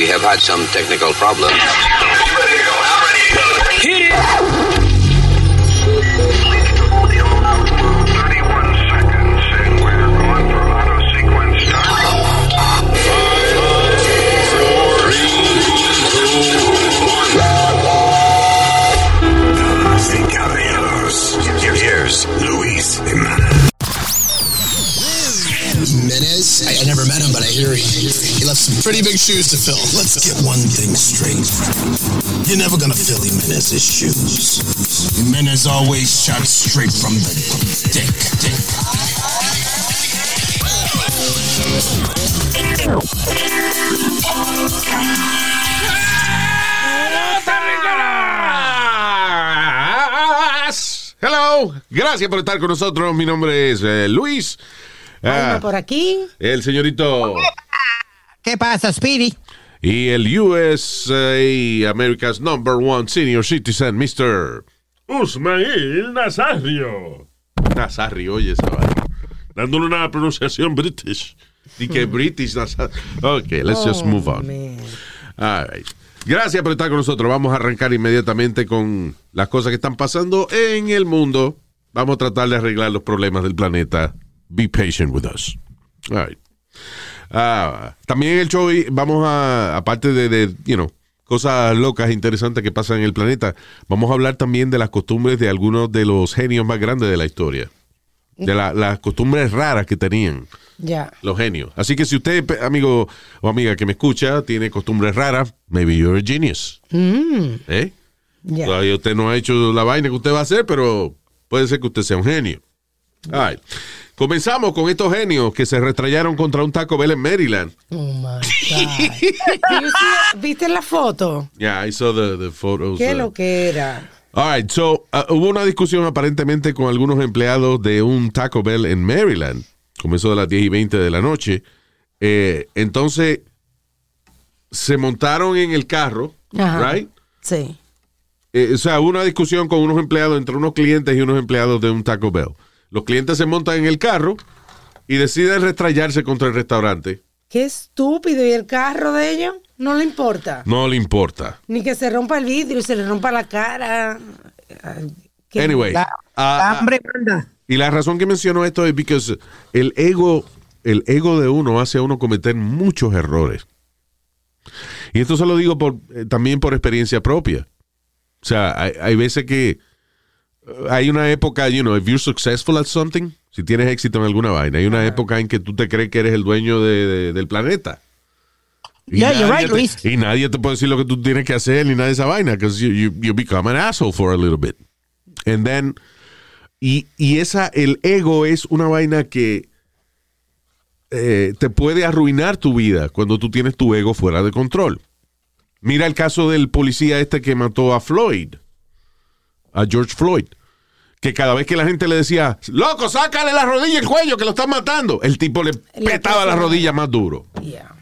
We have had some technical problems. I, I never met him, but I hear he, he left some pretty big shoes to fill. Let's get one thing straight. You're never gonna fill Jimenez's shoes. Jimenez always shot straight from the dick. dick. Hello, gracias por estar con nosotros. Mi nombre es eh, Luis. Ah, por aquí. el señorito ¿Qué pasa, Speedy? y el USA America's number one senior citizen, Mr. Usmail Nazario. Nazario, oye esa vaina. Dándole una pronunciación british. Y que British Nazario. Ok, let's just move on. Man. All right. Gracias por estar con nosotros. Vamos a arrancar inmediatamente con las cosas que están pasando en el mundo. Vamos a tratar de arreglar los problemas del planeta. Be patient with us. All right. Ah, también el show vamos a, aparte de, de, you know, cosas locas e interesantes que pasan en el planeta, vamos a hablar también de las costumbres de algunos de los genios más grandes de la historia. De la- las costumbres raras que tenían los genios. Así que si usted, amigo o amiga que me escucha, tiene costumbres raras, maybe you're a genius. ¿Eh? Ya. Todavía usted no ha hecho la vaina que usted va a hacer, pero puede ser que usted sea un genio. All right. Comenzamos con estos genios que se retrayaron contra un Taco Bell en Maryland. Oh my God. ¿Viste la foto? Yeah, I saw the, the photos. ¿Qué uh, lo que era? All right, so uh, hubo una discusión aparentemente con algunos empleados de un Taco Bell en Maryland. Comenzó de las 10 y 20 de la noche. Eh, entonces, se montaron en el carro, Ajá. right? Sí. Eh, o sea, hubo una discusión con unos empleados, entre unos clientes y unos empleados de un Taco Bell. Los clientes se montan en el carro y deciden restrayarse contra el restaurante. Qué estúpido. ¿Y el carro de ellos? No le importa. No le importa. Ni que se rompa el vidrio y se le rompa la cara. Qué- Anyway. La, ah, la ah, hambre manda. Y la razón que menciono esto es porque el ego, el ego de uno hace a uno cometer muchos errores. Y esto se lo digo por, eh, también por experiencia propia. O sea, hay, hay veces que eh, hay una época, you know, if you're successful at something, si tienes éxito en alguna vaina, hay una época en que tú te crees que eres el dueño de- de- del planeta. Y Yeah, you're right, te- Luis. Y nadie te puede decir lo que tú tienes que hacer ni nada de esa vaina, because you, you, you become an asshole for a little bit. And then, y, y esa, el ego es una vaina que eh, te puede arruinar tu vida cuando tú tienes tu ego fuera de control. Mira el caso del policía este que mató a Floyd, a George Floyd. Que cada vez que la gente le decía, loco, sácale la rodilla y el cuello que lo están matando, el tipo le Le petaba la rodilla más duro. Yeah.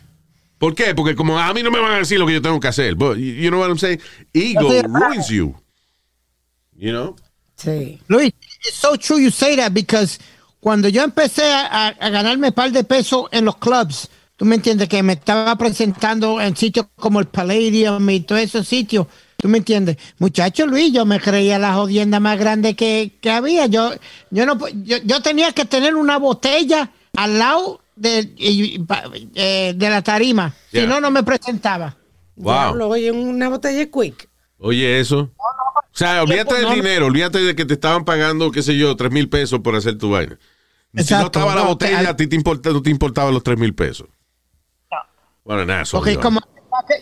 ¿Por qué? Porque como a mí no me van a decir lo que yo tengo que hacer. But you know what I'm saying? Ego Yo estoy- ruins you. You know? Sí. Luis, it's so true you say that because cuando yo empecé a, a- a ganarme un par de pesos en los clubs, tú me entiendes que me estaba presentando en sitios como el Palladium y todos esos sitios, tú me entiendes. Muchacho Luis, yo me creía la jodienda más grande que, que había. Yo, yo no, yo, yo tenía que tener una botella al lado de, eh, de la tarima, Yeah. si no, no me presentaba. Wow. Diablo, oye, una botella de quick. Oye, eso. O sea, olvídate del no, no. dinero, olvídate de que te estaban pagando, qué sé yo, tres mil pesos por hacer tu vaina. si no Exacto, estaba la no, botella, te- a ti te importa, no te importaban los tres mil pesos. What an asshole Okay, you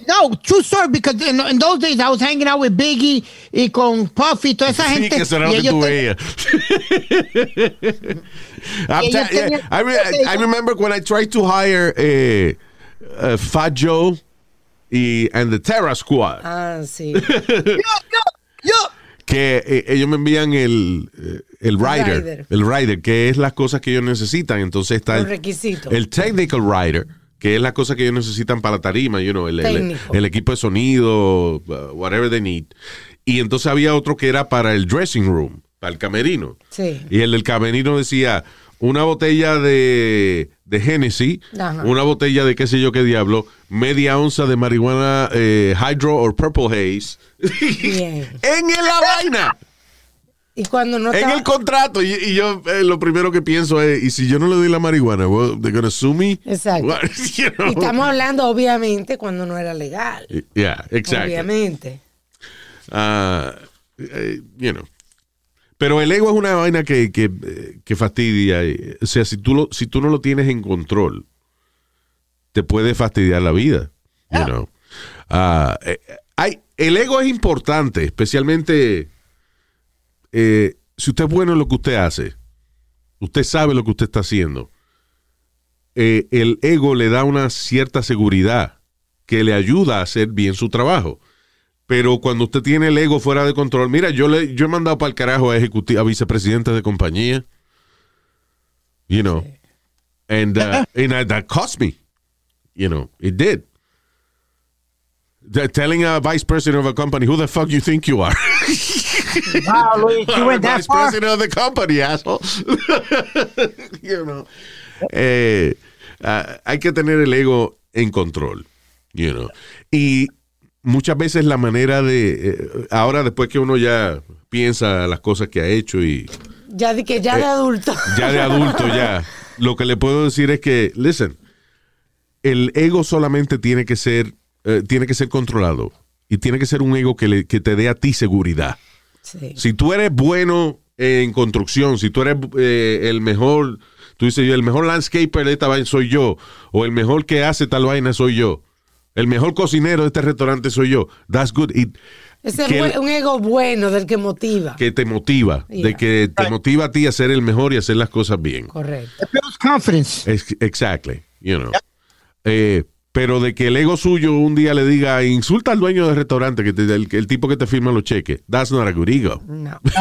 no, true story, because in, in those days I was hanging out with Biggie y con Puffy toda esa Sí, gente. que eso era lo y que tú veías. Yeah, I, re- I remember when I tried to hire eh, uh, Fat Joe y and the Terra Squad. Ah, sí. Yo, yo, yo. que eh, ellos me envían el, eh, el rider, Rider. el rider, que es las cosas que ellos necesitan. Entonces está el, el technical rider, que es las cosas que ellos necesitan para la tarima, you know, el, el- equipo de sonido, uh, whatever they need. Y entonces había otro que era para el dressing room, para el camerino. Sí. Y el del camerino decía una botella de de Hennessy, Ajá. una botella de qué sé yo qué diablo, media onza de marihuana eh, Hydro o Purple Haze en la vaina, Y cuando no en estaba- el contrato. Y, y yo eh, lo primero que pienso es, ¿y si yo no le doy la marihuana? Well, they're gonna sue me? Exacto. What? You know? Y estamos hablando, obviamente, cuando no era legal. Yeah, exactly. Obviamente. Ah, eh, you know. Pero el ego es una vaina que, que, eh, que fastidia. O sea, si tú, lo, si tú no lo tienes en control, te puede fastidiar la vida. You know. Eh, hay, el ego es importante, especialmente eh, si usted es bueno en lo que usted hace. Usted sabe lo que usted está haciendo. Eh, el ego le da una cierta seguridad que le ayuda a hacer bien su trabajo. Pero cuando usted tiene el ego fuera de control, mira, yo le yo he mandado para el carajo a a vicepresidentes de compañía. You know. And, uh, and uh, that cost me. You know, it did. Telling a vice president of a company, who the fuck you think you are? Wow, Luis, you went the that vice far. president of the company, asshole. you know. Eh, ah, hay que tener el ego en control, you know. Y muchas veces la manera de eh, ahora después que uno ya piensa las cosas que ha hecho y Ya de que ya de adulto. Eh, ya de adulto ya, lo que le puedo decir es que, listen, el ego solamente tiene que ser eh, tiene que ser controlado y tiene que ser un ego que, le- que te dé a ti seguridad. Sí. Si tú eres bueno en construcción, si tú eres eh, el mejor, tú dices yo, el mejor landscaper de esta vaina soy yo, o el mejor que hace tal vaina soy yo, el mejor cocinero de este restaurante soy yo, that's good. Y Ese que- es un ego bueno del que motiva. que te motiva, de que te motiva a ti a ser el mejor y hacer las cosas bien. Correcto. It builds confidence. Ex- Exactly, you know. Eh, pero de que el ego suyo un día le diga, insulta al dueño del restaurante, que te- el, el tipo que te firma los cheques, that's not a good ego. No,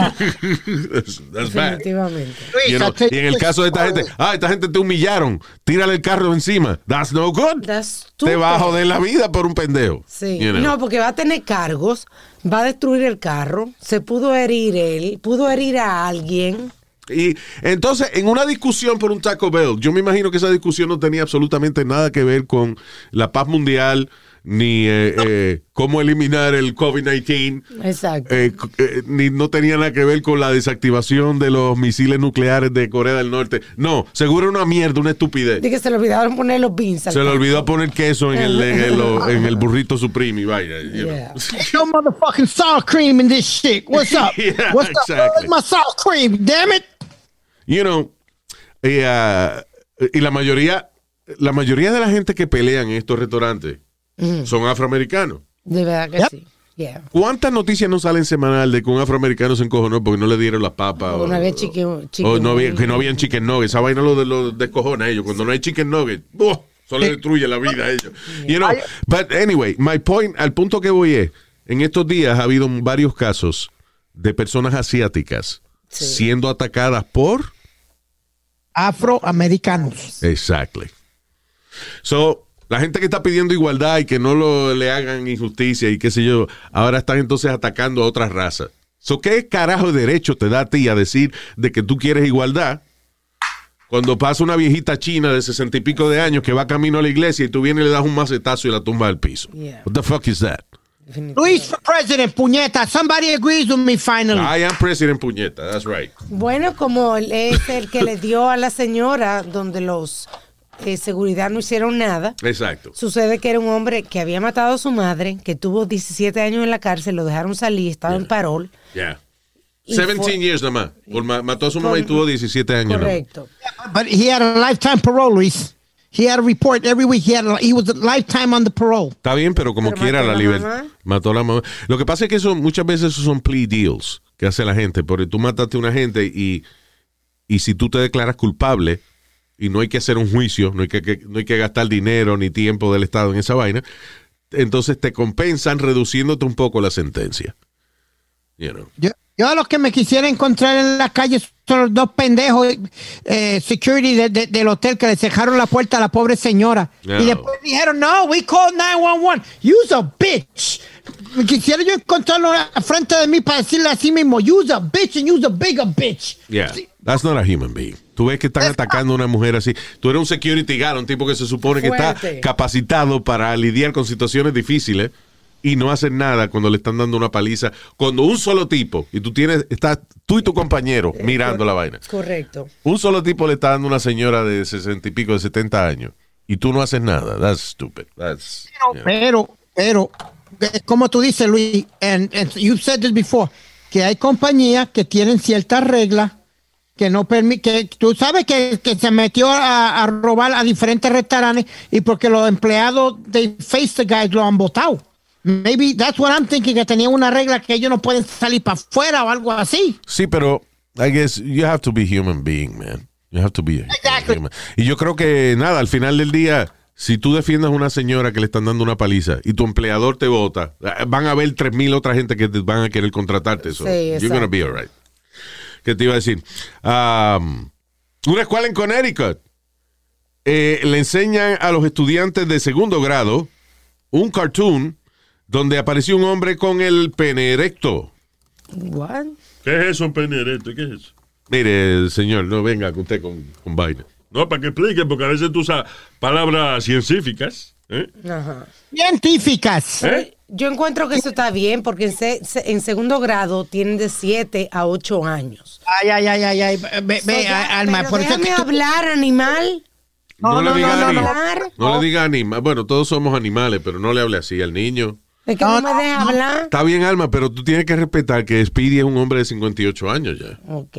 that's, definitivamente. You know, y en el caso de esta gente, ah, esta gente te humillaron, tírale el carro encima. That's no good. That's Te va a joder la vida por un pendejo. Sí. You know. No, porque va a tener cargos, va a destruir el carro, se pudo herir él, pudo herir a alguien. Y entonces, en una discusión por un Taco Bell, yo me imagino que esa discusión no tenía absolutamente nada que ver con la paz mundial, ni eh, eh, cómo eliminar el COVID-19, Exacto. eh, eh, ni no tenía nada que ver con la desactivación de los misiles nucleares de Corea del Norte. No, seguro una mierda, una estupidez. De que se le olvidaron poner los beans. Se le olvidó poner queso en el, en el, en el burrito supreme y vaya. you know. Yeah. No motherfucking sour cream in this shit. What's up? Yeah, What's up? exactly. Where's my sour cream? Damn it. You know, y, ah, y la mayoría, la mayoría de la gente que pelean en estos restaurantes son afroamericanos. De verdad que Yep. sí. Yeah. ¿Cuántas noticias no salen semanal de que un afroamericano se encojonó porque no le dieron las papas? O no había chicken- o no había, nuggets. que no habían chicken nuggets. Esa vaina lo, de- lo descojona a ellos. Cuando no hay chicken nuggets, ¡buah! eso le destruye la vida a ellos. You know, but anyway, my point, al punto que voy es, en estos días ha habido varios casos de personas asiáticas Sí. siendo atacadas por Afroamericanos. Exactly. So, la gente que está pidiendo igualdad y que no lo, le hagan injusticia y qué sé yo, ahora están entonces atacando a otras razas. So, ¿qué carajo de derecho te da a ti a decir de que tú quieres igualdad? Cuando pasa una viejita china de sesenta y pico de años que va camino a la iglesia y tú vienes y le das un macetazo y la tumba al piso. Yeah. What the fuck is that? Luis for president, puñeta. Somebody agrees with me finally. I am president puñeta, that's right. Bueno, como él es el que le dio a la señora donde los eh, seguridad no hicieron nada. Exacto. Sucede que era un hombre que había matado a su madre, que tuvo 17 años en la cárcel, lo dejaron salir, estaba en parol. Yeah. Y 17 fue- years nada más. Mató a su mamá y tuvo 17 años. nada más. Correcto. But he had a lifetime parole, Luis. He had a report every week. He had a, he was a lifetime on the parole. Está bien, pero como Pero quiera la libertad. Mató a la mamá. Lo que pasa es que eso, muchas veces esos son plea deals que hace la gente. Porque tú mataste a una gente y, y si tú te declaras culpable y no hay que hacer un juicio, no hay que, que- no hay que gastar dinero ni tiempo del Estado en esa vaina, entonces te compensan reduciéndote un poco la sentencia. You know. Yo, yo a los que me quisiera encontrar en la calle son los dos pendejos eh, security de- de- del hotel que le cerraron la puerta a la pobre señora. No. Y después dijeron, no, we called 911. You's a bitch. Quisiera yo encontrarlo a frente de mí para decirle así mismo, you's a bitch and you's a bigger bitch. Yeah. That's not a human being. Tú ves que están atacando a una mujer así. Tú eres un security guard, un tipo que se supone que está capacitado para lidiar con situaciones difíciles y no hacer nada cuando le están dando una paliza. Cuando un solo tipo, y tú tienes, estás tú y tu compañero mirando la vaina. Correcto. Un solo tipo le está dando a una señora de 60 y pico, de 70 años, y tú no haces nada. That's stupid. That's, you know. Pero, pero, eh, como tú dices, Luis, and, and you've said this before, que hay compañías que tienen ciertas reglas que no permiten, que tú sabes que, que se metió a, a robar a diferentes restaurantes y porque los empleados de Face the Guys lo han votado. Maybe that's what I'm thinking, que tenían una regla que ellos no pueden salir para afuera o algo así. Sí, pero I guess you have to be human being, man. You have to be a Exactly. human. Y yo creo que nada, al final del día, si tú defiendes a una señora que le están dando una paliza y tu empleador te vota, eh, van a haber 3000 otras gente que te van a querer contratarte. So Sí, you're gonna be alright. ¿Qué te iba a decir? Um, una escuela en Connecticut eh, le enseñan a los estudiantes de segundo grado un cartoon donde apareció un hombre con el pene erecto. What? ¿Qué es eso, un pene erecto? ¿Qué es eso? Mire, señor, no venga con usted con, con vaina. No, para que explique, porque a veces tú usas palabras científicas. ¿eh? Ajá. Científicas. ¿Eh? Yo encuentro que eso está bien porque en, se- se- en segundo grado tienen de 7 a 8 años. Ay, ay, ay, ay, ay. Ve, So, ve, ya, Alma, pero por eso déjame que tú- hablar, animal. No, no, le diga no, no, animal. no. No le diga animal. Bueno, todos somos animales, pero no le hable así al niño. Es que No, no, me deja no. hablar. Está bien, Alma, pero tú tienes que respetar que Speedy es un hombre de 58 años ya. Ok.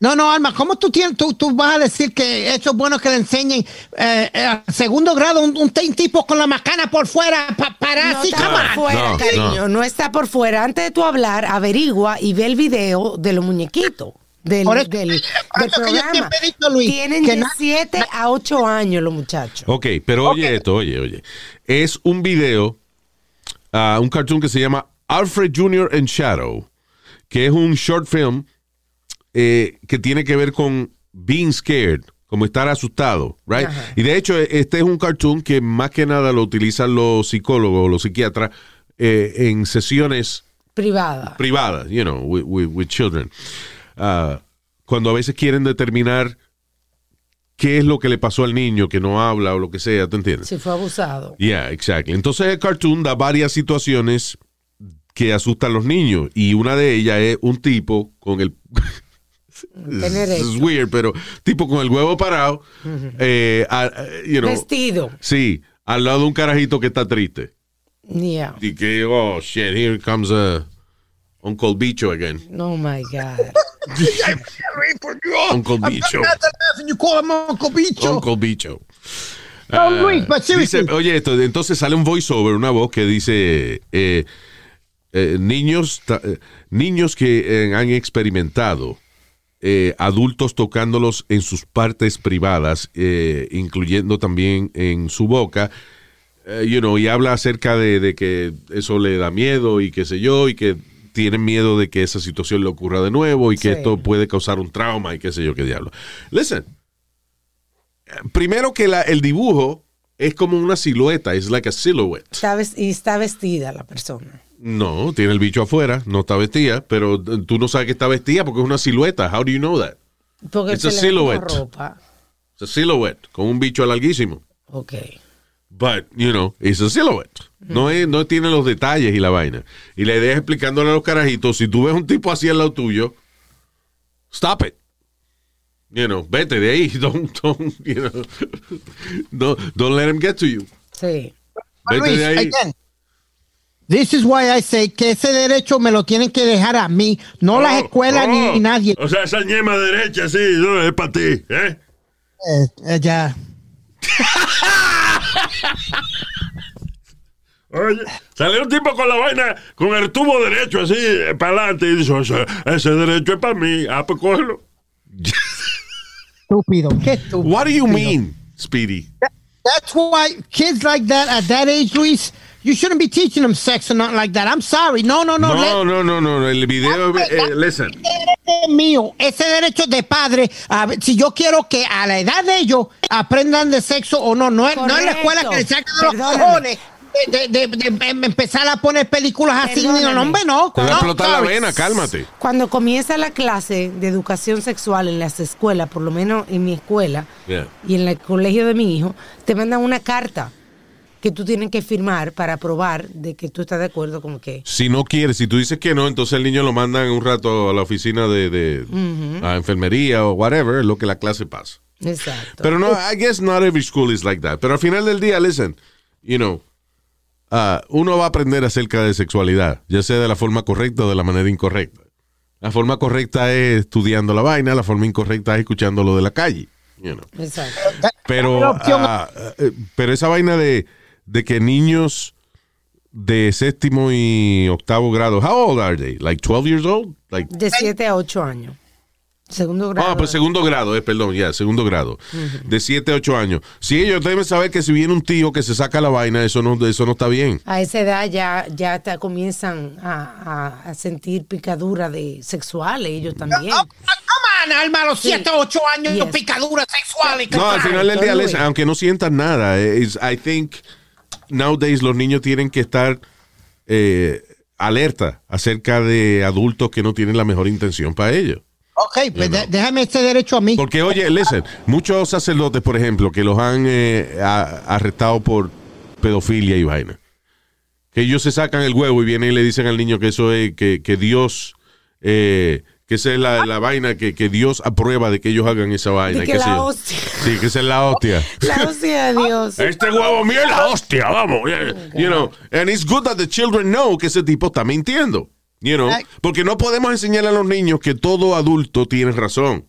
No, no, Alma, ¿cómo tú, tienes, tú, tú vas a decir que eso es bueno que le enseñen eh, eh, a segundo grado un, un tipo con la macana por fuera pa- para No así, está por on. fuera, No, cariño. No. está por fuera. Antes de tú hablar, averigua y ve el video de los muñequitos. Del, Por eso- del, del que programa. siempre he dicho, Luis, Tienen que de na- 7 a 8 años los muchachos. Ok, pero oye esto, oye, oye. Es un video, ah, un cartoon que se llama Alfred Jr. and Shadow, que es un short film eh, que tiene que ver con being scared, como estar asustado, right? Ajá. Y de hecho, este es un cartoon que más que nada lo utilizan los psicólogos, los psiquiatras, eh, en sesiones Privada. privadas, you know, with, with- with children. Ah, cuando a veces quieren determinar qué es lo que le pasó al niño que no habla o lo que sea, ¿te entiendes? Si fue abusado. Yeah, exactly. Entonces el cartoon da varias situaciones que asustan a los niños y una de ellas es un tipo con el es weird, pero tipo con el huevo parado, eh, a- you know, Vestido. sí, al lado de un carajito que está triste Yeah. y que oh shit, here comes a Uncle Bicho again. Oh my God. Uncle Bicho. You call him Uncle Bicho. Uncle Bicho. No, Ah, Luis, but seriously. dice, oye, esto, entonces sale un voiceover, una voz que dice eh, eh, niños, ta- eh, niños que han experimentado adultos tocándolos en sus partes privadas, incluyendo también en su boca, you know, y habla acerca de, de que eso le da miedo y qué sé yo, y que tienen miedo de que esa situación le ocurra de nuevo y que Sí. esto puede causar un trauma y qué sé yo qué diablo. Listen, primero que la- el dibujo es como una silueta, es like a silhouette. Está y está vestida la persona. No, tiene el bicho afuera, no está vestida, pero tú no sabes que está vestida porque es una silueta. How do you know that? Porque It's se a le ve como silhouette. ropa. It's a silhouette, con un bicho larguísimo. Ok. But, you know, it's a silhouette. No, es, no tiene los detalles y la vaina. Y la idea es explicándole a los carajitos, si tú ves un tipo así al lado tuyo, stop it. You know, vete de ahí. Don't, don't, you know, don't, don't let him get to you. Sí. Vete Luis, de ahí. again, This is why I say que ese derecho me lo tienen que dejar a mí, no las Oh, escuelas oh. ni nadie. O sea, esa ñema derecha, sí, no, es para ti, ¿eh? Eh, eh, ya. Oye, salió un tipo con la vaina, con el tubo derecho así, para adelante, y dice, ese, ese derecho es para mí. Ah, pues cógelo. Estúpido. Qué estúpido. What do you mean, Speedy? That's why kids like that at that age, Luis, you shouldn't be teaching them sex or nothing like that. I'm sorry. No, no, no. No, let- no, no, no. El video, eh, listen. Es mío, ese derecho de padre, a ver, si yo quiero que a la edad de ellos aprendan de sexo o no, no, es- no en la escuela que le sacan los cojones. de, de- de- de empezar a poner películas así. No, hombre, no. Te va a explotar la vena, cálmate. Cuando comienza la clase de educación sexual en las escuelas, por lo menos en mi escuela Yeah. y en el colegio de mi hijo, te mandan una carta que tú tienes que firmar para probar de que tú estás de acuerdo con que... Si no quieres, si tú dices que no, entonces el niño lo mandan un rato a la oficina de, de a enfermería o whatever, lo que la clase pasa. Exacto. Pero no, I guess not every school is like that. Pero al final del día, listen, you know, ah, uno va a aprender acerca de sexualidad, ya sea de la forma correcta o de la manera incorrecta. La forma correcta es estudiando la vaina, la forma incorrecta es escuchándolo de la calle. You know. Exacto. Pero, ah, eh, pero esa vaina de, de que niños de séptimo y octavo grado, how old are they? Like 12 years old? Like, De 7 a 8 años. Segundo grado. ah, pues segundo grado, eh, perdón, ya, segundo grado. De 7 a 8 años. Si ellos deben saber que si viene un tío que se saca la vaina, eso no, eso no está bien. A esa edad ya, ya te comienzan a, a- a sentir picadura de sexuales, ellos también. Oh, come on, Alma, a los Sí. 7 8 años, Yes. picaduras sexuales. No, al final del día, les- aunque no sientan nada, eh, is- I think nowadays los niños tienen que estar eh, alerta acerca de adultos que no tienen la mejor intención para ellos. Ok, pues déjame ese derecho a mí. Porque, oye, listen, muchos sacerdotes, por ejemplo, que los han eh, a- arrestado por pedofilia y vaina, que ellos se sacan el huevo y vienen y le dicen al niño que eso es, que, que Dios, eh, que esa es la, la vaina, que, que Dios aprueba de que ellos hagan esa vaina. De que la hostia. Sí, que esa es la hostia. La hostia de Dios. Este huevo mío es la hostia, vamos. You know, and it's good that the children know que ese tipo está mintiendo. You know, porque no podemos enseñar a los niños que todo adulto tiene razón.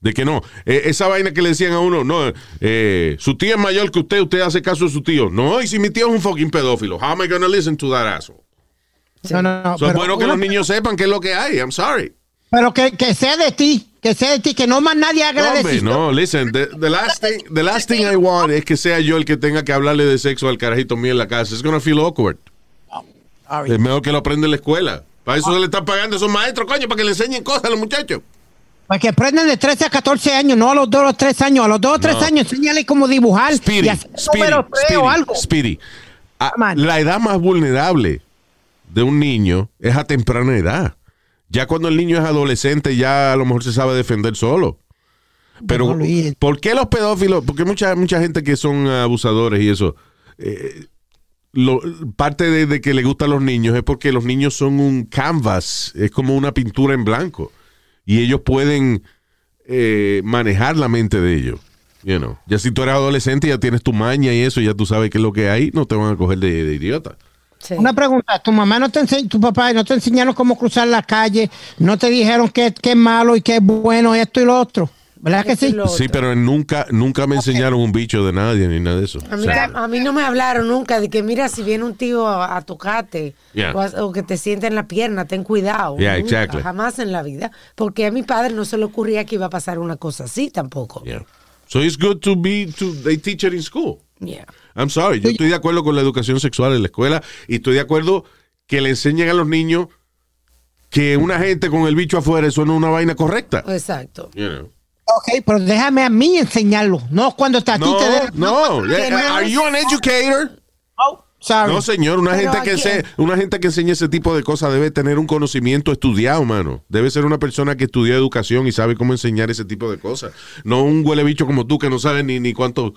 De que no. Eh, esa vaina que le decían a uno, no, eh, su tío es mayor que usted, usted hace caso de su tío. No, y si mi tío es un fucking pedófilo, how am I gonna listen to that asshole? No, no, no. So, es bueno que los niños sepan qué es lo que hay. I'm sorry. Pero que, que sea de ti, que sea de ti, que no más nadie haga No, la hombre, decisión. no, listen, the, the last thing, the last thing I want es que sea yo el que tenga que hablarle de sexo al carajito mío en la casa. It's gonna feel awkward. Es mejor que lo aprenda en la escuela. Para eso se le están pagando a esos maestros, coño, para que le enseñen cosas a los muchachos. Para que aprendan de 13 a 14 años, no a los 2 o los 3 años. A los 2 o 3 No. años, enséñale cómo dibujar Speedy, y hacer Speedy, Speedy, o algo. Speedy. Ah, Come on. la edad más vulnerable de un niño es a temprana edad. Ya cuando el niño es adolescente, ya a lo mejor se sabe defender solo. Pero, No. ¿por qué los pedófilos? Porque mucha, mucha gente que son abusadores y eso, eh, lo- parte de, de que le gustan los niños es porque los niños son un canvas, es como una pintura en blanco. Y ellos pueden eh, manejar la mente de ellos. You know. Ya si tú eres adolescente, ya tienes tu maña y eso, ya tú sabes qué es lo que hay, no te van a coger de, de idiota. Sí. Una pregunta, tu mamá no te enseñó, tu papá no te enseñaron cómo cruzar la calle, no te dijeron qué qué es malo y qué es bueno, esto y lo otro. ¿Verdad que sí? Sí, pero nunca, nunca me enseñaron un bicho de nadie ni nada de eso. A mí, O sea, a mí no me hablaron nunca de que, mira, si viene un tío a, a tocarte Yeah. o, a- o que te siente en la pierna, ten cuidado. Yeah, Nunca, exactly. Jamás en la vida. Porque a mi padre no se le ocurría que iba a pasar una cosa así tampoco. yeah. So it's good to be, to, they teach it in school. Yeah. I'm sorry, yo estoy de acuerdo con la educación sexual en la escuela y estoy de acuerdo que le enseñen a los niños que una gente con el bicho afuera eso no es una vaina correcta. Exacto. You know. Ok, pero déjame a mí enseñarlo, no cuando está a ti No, te de- no. que no Are es- you an educator? Oh, sorry. No, señor, una Pero gente que aquí- se, una gente que enseña ese tipo de cosas debe tener un conocimiento estudiado, mano. Debe ser una persona que estudió educación y sabe cómo enseñar ese tipo de cosas. No un huele bicho como tú que no sabe ni, ni cuánto,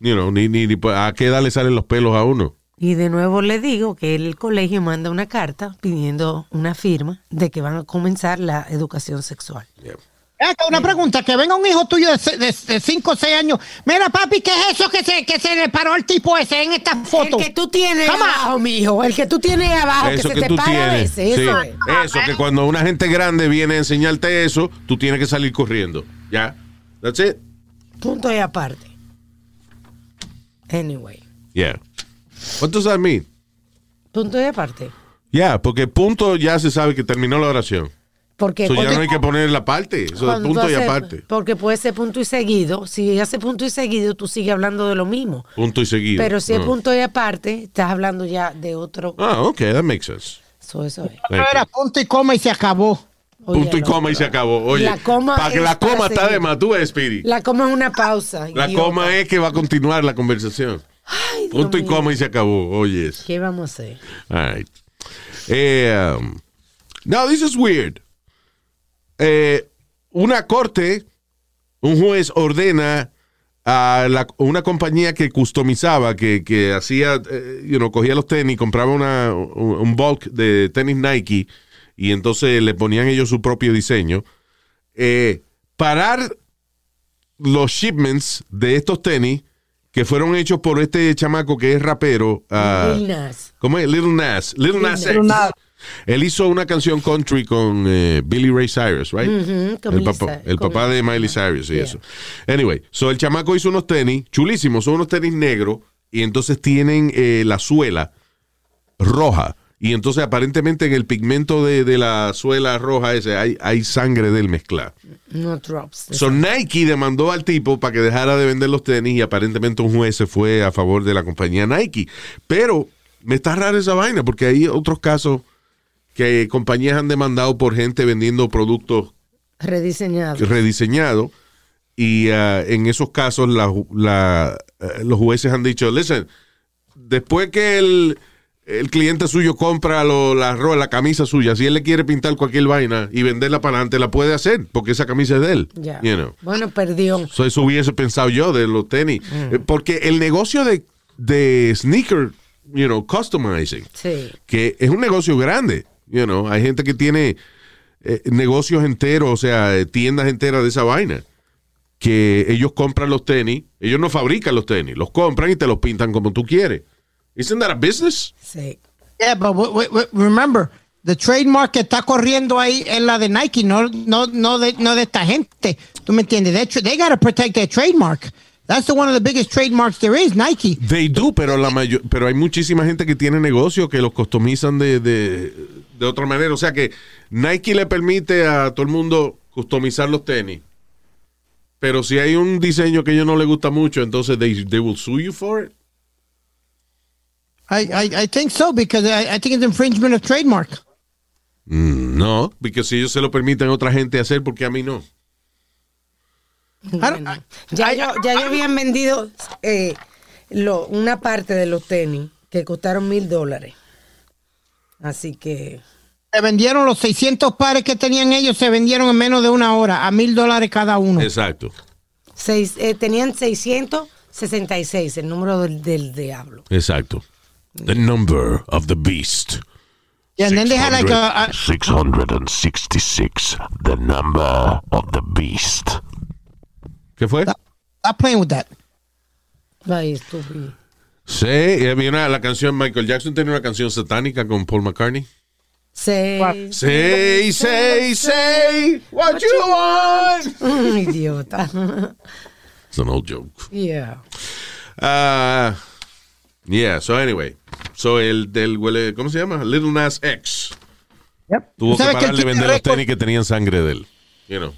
you know, ni, ni, ni a qué edad le salen los pelos a uno. Y de nuevo le digo que el colegio manda una carta pidiendo una firma de que van a comenzar la educación sexual. Esta, una pregunta, que venga un hijo tuyo de 5 o 6 años. Mira, papi, ¿qué es eso que se, que se le paró al tipo ese en esta foto? El que tú tienes Come on. abajo, mijo. El que tú tienes abajo, Eso que, que, se te tú para tienes. ese. Eso Sí, es. eso, que cuando una gente grande viene a enseñarte eso, tú tienes que salir corriendo. ¿Ya? That's it. Punto y aparte. Anyway. Yeah. What does that mean? Punto y aparte. Yeah, porque punto ya se sabe que terminó la oración. Porque ya no hay que poner la parte. Eso punto y aparte. Porque puede ser punto y seguido. Si hace punto y seguido, tú sigues hablando de lo mismo. Punto y seguido. Pero si es punto y aparte, estás hablando ya de otro. Ah, ok, that makes sense. Eso, eso es. Thank Era punto y coma y se acabó. Oye, Punto y coma y se acabó. Oye, La coma es la coma está de más, tú ves, Speedy. La, La coma es una pausa. idiota. coma es que va a continuar la conversación. Ay, Ay, Dios Punto y mío. coma y se acabó. Oye. ¿Qué vamos a hacer? All right. Eh, um, now, this is weird. Eh, una corte, un juez ordena a la- una compañía que customizaba, que, que hacía, eh, you know, cogía los tenis, compraba una, un, un bulk de tenis Nike y entonces le ponían ellos su propio diseño. eh, parar los shipments de estos tenis que fueron hechos por este chamaco que es rapero. ah, Lil Nas. ¿Cómo es? Little Nas. Little Nas X. Little Nas. Él hizo una canción country con eh, Billy Ray Cyrus, right? El papá, el de Miley Cyrus y Yeah. eso. Anyway, so el chamaco hizo unos tenis chulísimos, son unos tenis negros y entonces tienen eh, la suela roja. Y entonces aparentemente en el pigmento de, de la suela roja ese hay, hay sangre del mezclado. No drops. So Nike demandó al tipo para que dejara de vender los tenis y aparentemente un juez se fue a favor de la compañía Nike. Pero me está rara esa vaina porque hay otros casos que compañías han demandado por gente vendiendo productos Rediseñado. rediseñados y ah, en esos casos la, eh, los jueces han dicho, listen, después que el, el cliente suyo compra lo- la, la camisa suya, si él le quiere pintar cualquier vaina y venderla para adelante, la puede hacer porque esa camisa es de él. You know. Bueno, perdió. So, eso hubiese pensado yo de los tenis. Eh, Porque el negocio de, de sneaker, you know, customizing, Sí. que es un negocio grande. You know, hay gente que tiene eh, negocios enteros, o sea, eh, tiendas enteras de esa vaina. Que ellos compran los tenis, ellos no fabrican los tenis, los compran y te los pintan como tú quieres. Isn't that a business? Sí. Yeah, but remember, the trademark que está corriendo ahí es la de Nike, no, no, no, de, no de esta gente. ¿Tú me entiendes? They, they gotta protect their trademark. That's the one of the biggest trademarks there is, Nike. They do, pero la mayor, pero hay muchísima gente que tiene negocios que los customizan de, de, de otra manera. O sea que Nike le permite a todo el mundo customizar los tenis. Pero si hay un diseño que a ellos no les gusta mucho, entonces they, they will sue you for it. I, I, I think so because I, I think it's infringement of trademark. Mm, no, porque si ellos se lo permiten a otra gente hacer, porque a mí no. Bueno, ya, yo, ya yo habían vendido eh, lo, una parte de los tenis que costaron mil dólares. Así que, Se vendieron los 600 pares que tenían ellos, se vendieron en menos de una hora, a mil dólares cada uno. Exacto, seis, eh, tenían 666, el número del, del diablo. exacto. The number of the beast. Yeah, and then they had like a, a- 666, the number of the beast. ¿Qué fue? stop playing with that. Ay, estúpido. Sí, y había una, la canción, Michael Jackson tenía una canción satánica con Paul McCartney. Say, Say, say, say what you want. Mm, idiota. It's an old joke. yeah. Uh, yeah, so anyway. So el del huele, ¿cómo se llama? Little Nas X. Yep. Tuvo que ¿Sabes que parar vender los tenis que tenían sangre de él. You know.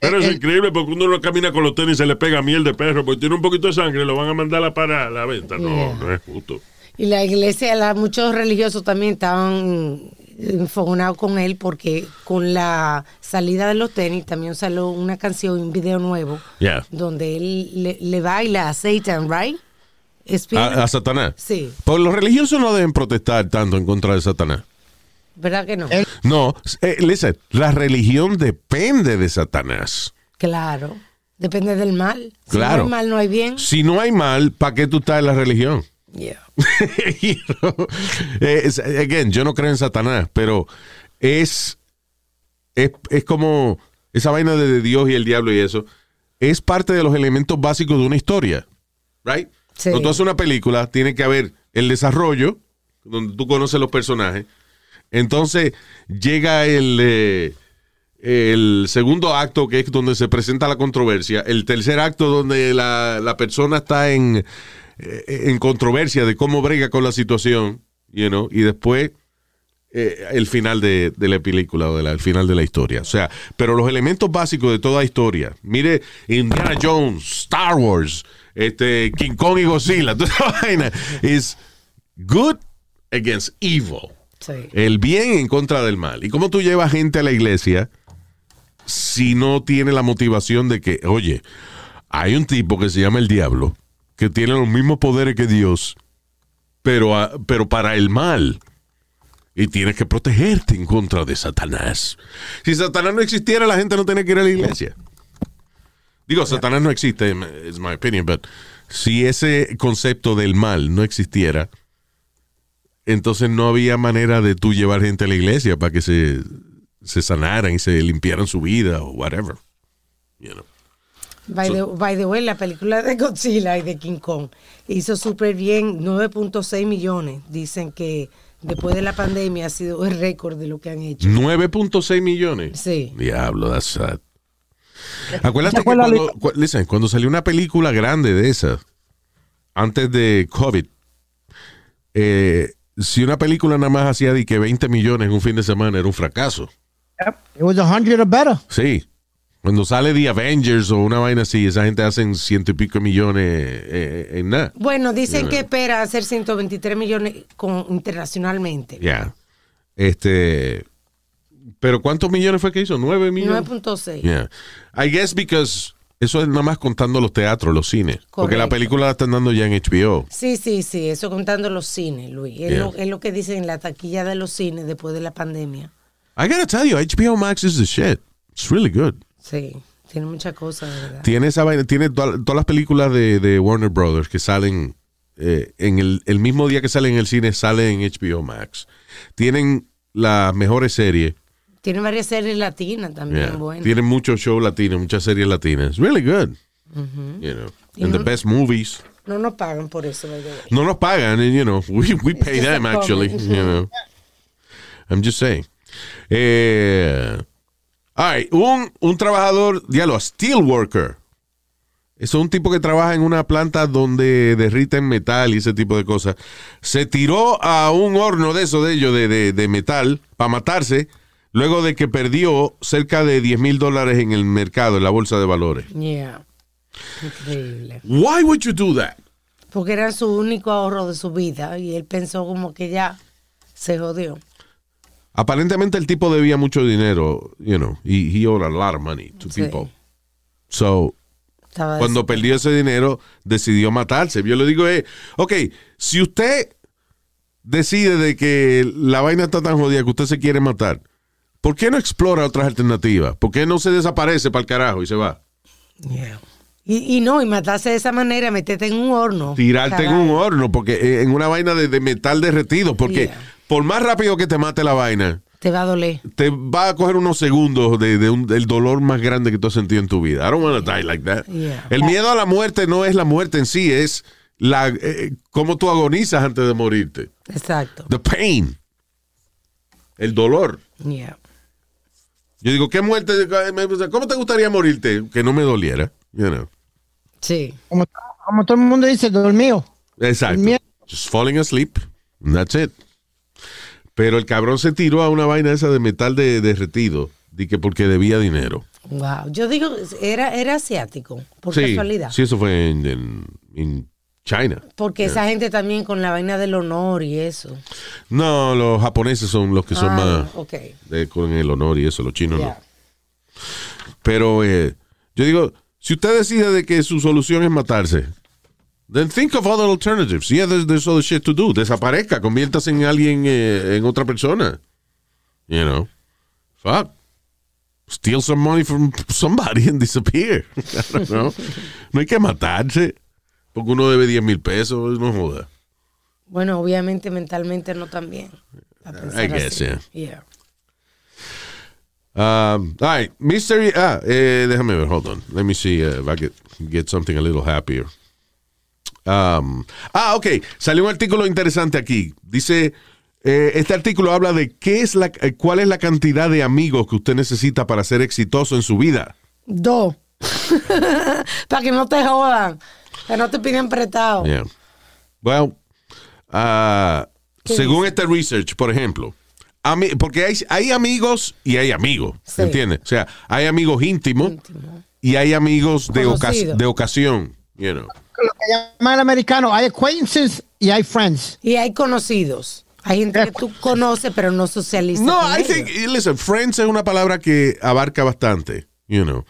Pero es Eh, eh. increíble porque uno no camina con los tenis y se le pega miel de perro porque tiene un poquito de sangre lo van a mandar a para la venta. No, Yeah. no es justo. Y la iglesia, la- muchos religiosos también estaban enfogonados con él porque con la salida de los tenis también salió una canción un video nuevo Yeah. donde él le, le baila a Satan, ¿right? A, a Satanás. Sí, Pues los religiosos no deben protestar tanto en contra de Satanás. ¿verdad que no? No, eh, listen, la religión depende de Satanás. Claro, depende del mal. Si Claro. no hay mal, no hay bien. Si no hay mal, ¿para qué tú estás en la religión? Yeah. You know? Eh, again, yo no creo en Satanás, pero es, es, es como esa vaina de Dios y el diablo y eso. Es parte de los elementos básicos de una historia. Right? Cuando tú haces una película, tiene que haber el desarrollo, donde tú conoces los personajes. Entonces llega el, eh, el segundo acto, que es donde se presenta la controversia. El tercer acto, donde la, la persona está en, eh, en controversia de cómo brega con la situación. You y después eh, el final de, de la película o de la- el final de la historia. O sea, pero los elementos básicos de toda historia. Mire, Indiana Jones, Star Wars, este, King Kong y Godzilla, toda esa vaina es good against evil. Sí. El bien en contra del mal. ¿Y cómo tú llevas gente a la iglesia si no tiene la motivación de que, oye, hay un tipo que se llama el diablo que tienen los mismos poderes que Dios, pero, a- pero para el mal. Y tienes que protegerte en contra de Satanás. Si Satanás no existiera, la gente no tenía que ir a la iglesia. Digo, Satanás no existe, es my opinion, but si ese concepto del mal no existiera, entonces no había manera de tú llevar gente a la iglesia para que se, se sanaran y se limpiaran su vida o whatever. You know. By, the, by the way, la película de Godzilla y de King Kong hizo súper bien, 9.6 millones. Dicen que después de la pandemia ha sido el récord de lo que han hecho. 9.6 millones. Sí. Diablo, that's sad. Acuérdate ¿Se que cuando, cu- listen, cuando salió una película grande de esas, antes de COVID, eh, si una película nada más hacía de que 20 millones en un fin de semana era un fracaso. It was a hundred or better. Sí. Cuando sale The Avengers o una vaina así, esa gente hacen ciento y pico millones eh, en nada. Bueno, dicen que espera hacer 123 millones con, internacionalmente. Ya. Este. Pero ¿cuántos millones fue que hizo? ¿Nueve millones? 9.6. Yeah. I guess because eso es nada más contando los teatros, los cines. Porque la película la están dando ya en HBO. Sí, sí, sí, eso contando los cines, Luis. Es, Yeah. lo, es lo que dicen en la taquilla de los cines después de la pandemia. I gotta tell you, HBO Max is the shit. It's really good. Sí, tiene muchas cosas, verdad. Tiene esa vaina, tiene toda- todas las películas de, de Warner Brothers que salen eh, en el, el mismo día que salen en el cine, salen en HBO Max. Tienen las mejores series. Tiene varias series latinas también, Yeah. buenas. Tienen muchos shows latinos, muchas series latinas. Really good. You know. And the best movies. No nos pagan por eso, by the way. No nos pagan, and, you know, we, we pay them actually, you know. I'm just saying. Eh, right, un, un trabajador, diálogo, steel worker. Es un tipo que trabaja en una planta donde derriten metal y ese tipo de cosas. Se tiró a un horno de eso de ellos, de, de, de metal, para matarse, luego de que perdió cerca de 10 mil dólares en el mercado, en la bolsa de valores. Yeah. Increíble. Why would you do that? Porque era su único ahorro de su vida y él pensó como que ya se jodió. Aparentemente el tipo debía mucho dinero, you know, he, he owed a lot of money to Sí. people. So, Estaba cuando perdió ese dinero, decidió matarse. Yo le digo, eh, ok, si usted decide de que la vaina está tan jodida que usted se quiere matar, ¿por qué no explora otras alternativas? ¿Por qué no se desaparece para el carajo y se va? Yeah. Y, y no, y matarse de esa manera, meterte en un horno. Tirarte en un horno, porque eh, en una vaina de, de metal derretido, porque Yeah. Por más rápido que te mate la vaina, Te va a doler. te va a coger unos segundos de, de un- del dolor más grande que tú has sentido en tu vida. I don't want to die like that. Yeah. El miedo a la muerte no es la muerte en sí, es la eh, cómo tú agonizas antes de morirte. Exacto. The pain. El dolor. Yeah. Yo digo, ¿qué muerte? ¿Cómo te gustaría morirte? Que no me doliera. You know. Sí. Como, como todo el mundo dice, dormido. Exacto. Just falling asleep. and that's it. Pero el cabrón se tiró a una vaina esa de metal de, derretido. De que porque debía dinero. Wow. Yo digo, era, era asiático, por sí, casualidad. sí, eso fue en, en- en China. Porque esa gente también con la vaina del honor y eso. No, los japoneses son los que son Ah, más de- con el honor y eso, los chinos no. Pero eh, yo digo, si usted decide de que su solución es matarse, then think of other alternatives. Yeah, there's, there's other shit to do. Desaparezca, conviértase en alguien, eh, en otra persona. You know, fuck. Steal some money from somebody and disappear. I don't know. No hay que matarse. Porque uno debe 10 mil pesos, no joda. Bueno, obviamente mentalmente no pensar I guess, así. yeah. Yeah. Um, all right, Mystery. Ah, eh, déjame ver, hold on. Let me see uh, if I get, get something a little happier. Um, ah, ok. Salió un artículo interesante aquí. Dice, eh, este artículo habla de qué es la, eh, cuál es la cantidad de amigos que usted necesita para ser exitoso en su vida. Dos. Para que no te jodan. Que no te piden prestado. Yeah. Well, ah, ¿Qué según dice? este research, por ejemplo, porque hay, hay amigos y hay amigos, Sí. ¿entiendes? O sea, hay amigos íntimos y hay amigos de, ocas- Conocido. de ocasión, you know. Lo que llama el americano, hay acquaintances y hay friends. Y hay conocidos. Hay gente que tú conoces, pero no socializas. No, con I ellos. think, listen, friends es una palabra que abarca bastante, you know.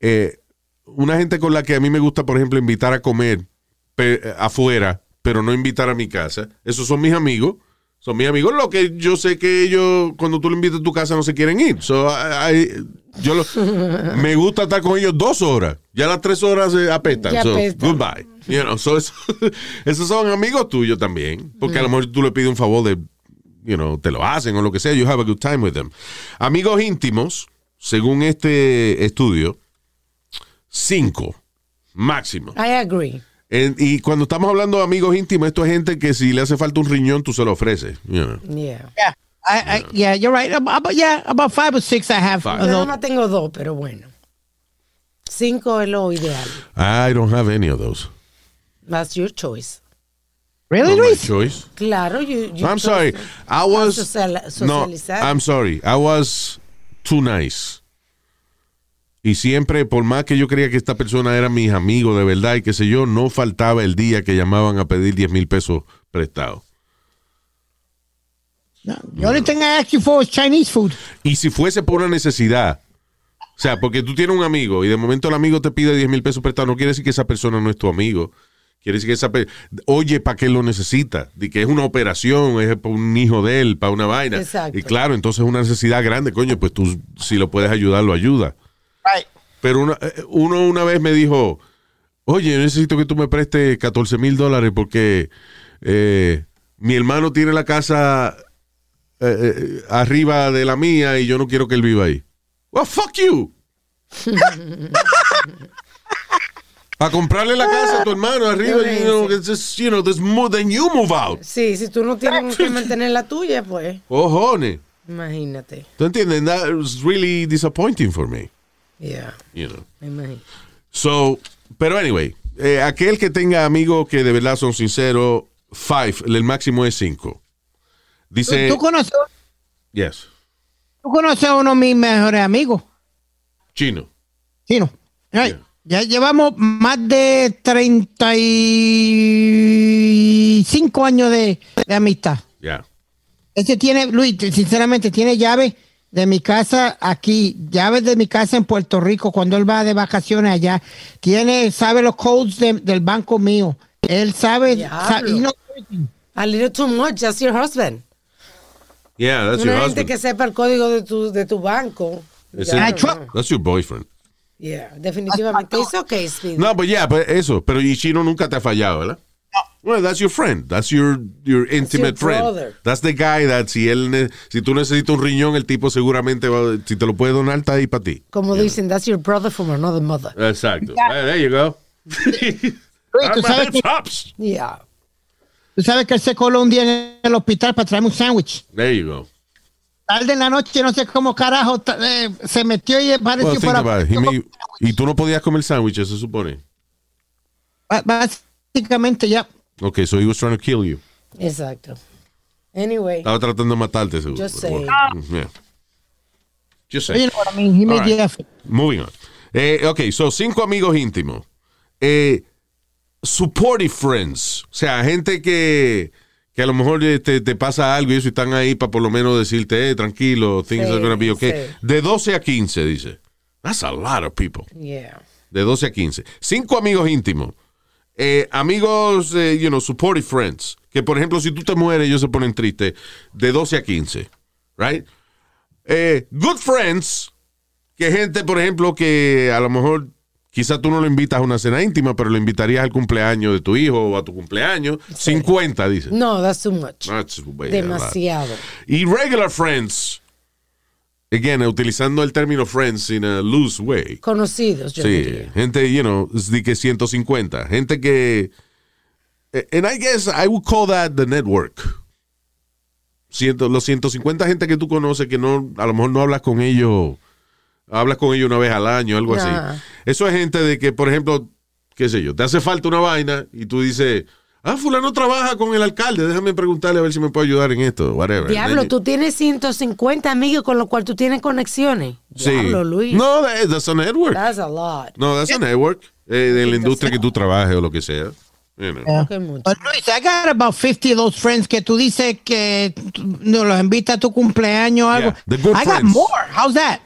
Eh, una gente con la que a mí me gusta, por ejemplo, invitar a comer pe- afuera, pero no invitar a mi casa. Esos son mis amigos. Son mis amigos. Lo que yo sé que ellos, cuando tú lo invitas a tu casa, no se quieren ir. So, I- I- yo lo- me gusta estar con ellos dos horas. Ya las tres horas se apestan. Ya So, goodbye. You know, so eso- esos son amigos tuyos también. Porque a lo mejor tú le pides un favor de, you know, te lo hacen o lo que sea. You have a good time with them. Amigos íntimos, según este estudio, cinco máximo. I agree. En- y cuando estamos hablando de amigos íntimos, esto es gente que si le hace falta un riñón, tú se lo ofreces. you know. Yeah. Yeah, I, I, yeah, you're right. About, yeah, about five or six I have. Five. those. no tengo dos, pero bueno. Cinco es lo ideal. I don't have any of those. That's your choice. Really, Not my choice. Claro, you, you I'm sorry. to- I was no. socializar. I'm sorry. I was too nice. Y siempre, por más que yo creía que esta persona era mis amigos de verdad y qué sé yo, no faltaba el día que llamaban a pedir 10 mil pesos prestados. No, the only thing I ask you for is Chinese food. Y si fuese por una necesidad, o sea, porque tú tienes un amigo y de momento el amigo te pide 10 mil pesos prestados, no quiere decir que esa persona no es tu amigo. Quiere decir que esa oye, ¿para qué lo necesita? De que es una operación, es para un hijo de él, para una vaina. Exacto. Y claro, entonces es una necesidad grande, coño, pues tú si lo puedes ayudar, lo ayuda. Right. Pero una- eh, uno una vez me dijo, oye, yo necesito que tú me prestes 14 mil dólares porque eh, mi hermano tiene la casa eh, eh, arriba de la mía y yo no quiero que él viva ahí. Well, fuck you. a comprarle la casa a tu hermano arriba, Yo you know, it's just, you know, there's more than you move out. Sí, si tú no tienes que mantener la tuya, pues Cojones. imagínate. ¿Tú entiendes? That was really disappointing for me, Yeah, you know. imagino. So, pero anyway, eh, aquel que tenga amigos que de verdad son sinceros, five, el máximo es cinco. Dice, ¿Tú, conoces, yes, tú conoces a uno de mis mejores amigos, chino. Chino. Yeah. Ya llevamos más de 35 años de, de amistad. Yeah. Ese tiene, Luis, sinceramente, tiene llaves de mi casa aquí, llaves de mi casa en Puerto Rico cuando él va de vacaciones allá. Tiene, sabe los codes de- del banco mío. Él sabe, Diablo. sa- y no- A little too much, that's your husband. Yeah, that's Una your gente husband. que sepa el código de tu, de tu banco. Ese- Ya, I no, try- no. That's your boyfriend. Yeah, definitivamente. It's okay, Speedy. No, but yeah, pues eso. Pero y chino nunca te ha fallado, ¿verdad? Well, that's your friend. That's your, your intimate friend. brother. That's the guy that si él ne- si tú necesitas un riñón, el tipo seguramente va, si te lo puede donar, está ahí para ti. Como dicen, that's your brother from another mother. Exacto. Hey, there you go. Tú I'm a. Yeah. Tú sabes que él se coló un día en el hospital para traerme un sándwich. There you go. Tarde en la noche, no sé cómo carajo, eh, se metió y pareció Well, may- y tú no podías comer sándwiches, se supone. Básicamente, ya. Okay, so he was trying to kill you. Exacto. Anyway, Estaba tratando de matarte, seguro. Yo sé. Yeah. Just You say. know what I mean? He made right. the effort. Moving on. Eh, ok, so cinco amigos íntimos. Eh, supportive friends. O sea, gente que, que a lo mejor eh, te, te pasa algo y eso y están ahí para por lo menos decirte, eh, tranquilo, things Sí, are gonna be okay. sí. De 12 a 15, dice. That's a lot of people. yeah. De 12 a 15. Cinco amigos íntimos. Eh, amigos, eh, you know, supportive friends. Que, por ejemplo, si tú te mueres, ellos se ponen tristes. De 12 a 15. Right? Good friends. Que gente, por ejemplo, que a lo mejor quizás tú no lo invitas a una cena íntima, pero lo invitarías al cumpleaños de tu hijo o a tu cumpleaños. 50, dice. No, that's too much. That's way a lot. Demasiado. Y regular friends. Again, utilizando el término friends in a loose way. Conocidos, yo Sí, diría. gente, you know, de que 150. Gente que. eh, And I guess I would call that the network. Ciento, los 150 gente que tú conoces que no, a lo mejor no hablas con ellos, hablas con ellos una vez al año, algo así. Eso es gente de que, por ejemplo, qué sé yo, te hace falta una vaina y tú dices, ah, fulano trabaja con el alcalde, déjame preguntarle a ver si me puede ayudar en esto, whatever. Diablo, tú tienes 150 amigos con los cuales tú tienes conexiones. Sí. Diablo, Luis. No, that- that's a network. That's a lot. No, that's a network. Eh, de la industria que tú trabajes o lo que sea. You know. Yeah. But Luis, I got about 50 of those friends que tú dices que no los invita a tu cumpleaños o algo. Yeah, the good I got more. How's that?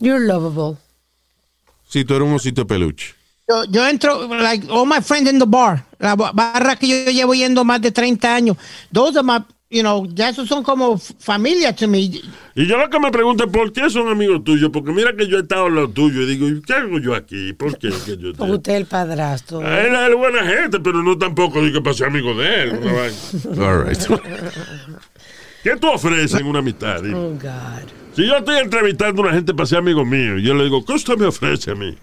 You're lovable. Sí, tú eres un osito de peluche. Yo, yo entro, like, all my friends in the bar, la ba- barra que yo llevo yendo más de 30 años. Those are my, you know, ya esos son como familia to me. Y yo lo que me pregunto es por qué son amigos tuyos, porque mira que yo he estado en lo tuyo y digo, ¿y ¿qué hago yo aquí? ¿Por qué? que yo Porque usted es el padrastro. A él es buena gente, pero no tampoco digo que ser amigo de él. All right. ¿Qué tú ofreces en una amistad? Oh, God. Si yo estoy entrevistando a una gente para ser amigo mío, yo le digo, ¿qué usted me ofrece a mí?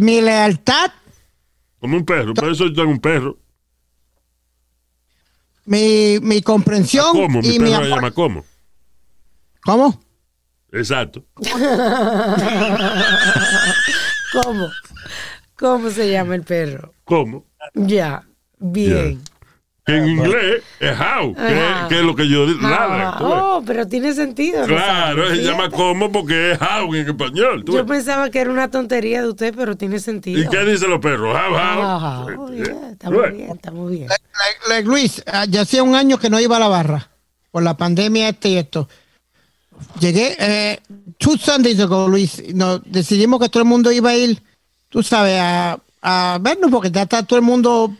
Mi lealtad, Como un perro, por eso yo tengo un perro. mi, mi comprensión ¿Cómo? Mi y mi perro se amor. llama ¿cómo? ¿Cómo? Exacto. ¿Cómo? ¿Cómo se llama el perro? ¿Cómo? Ya, bien. En inglés es how, que, es- que es lo que yo ladra. Ah, oh, pero tiene sentido. Claro, se llama Fíjate. como porque es how en español. tú Yo ves. pensaba que era una tontería de usted, pero tiene sentido. ¿Y qué dicen los perros? How, how. Ah, oh, Eh, yeah, eh, tú ves. bien, estamos bien. Like, like Luis, ah, ya hacía un año que no iba a la barra por la pandemia este y esto. Llegué eh, two Sundays ago, Luis. No, decidimos que todo el mundo iba a ir, tú sabes, a, a vernos porque ya está todo el mundo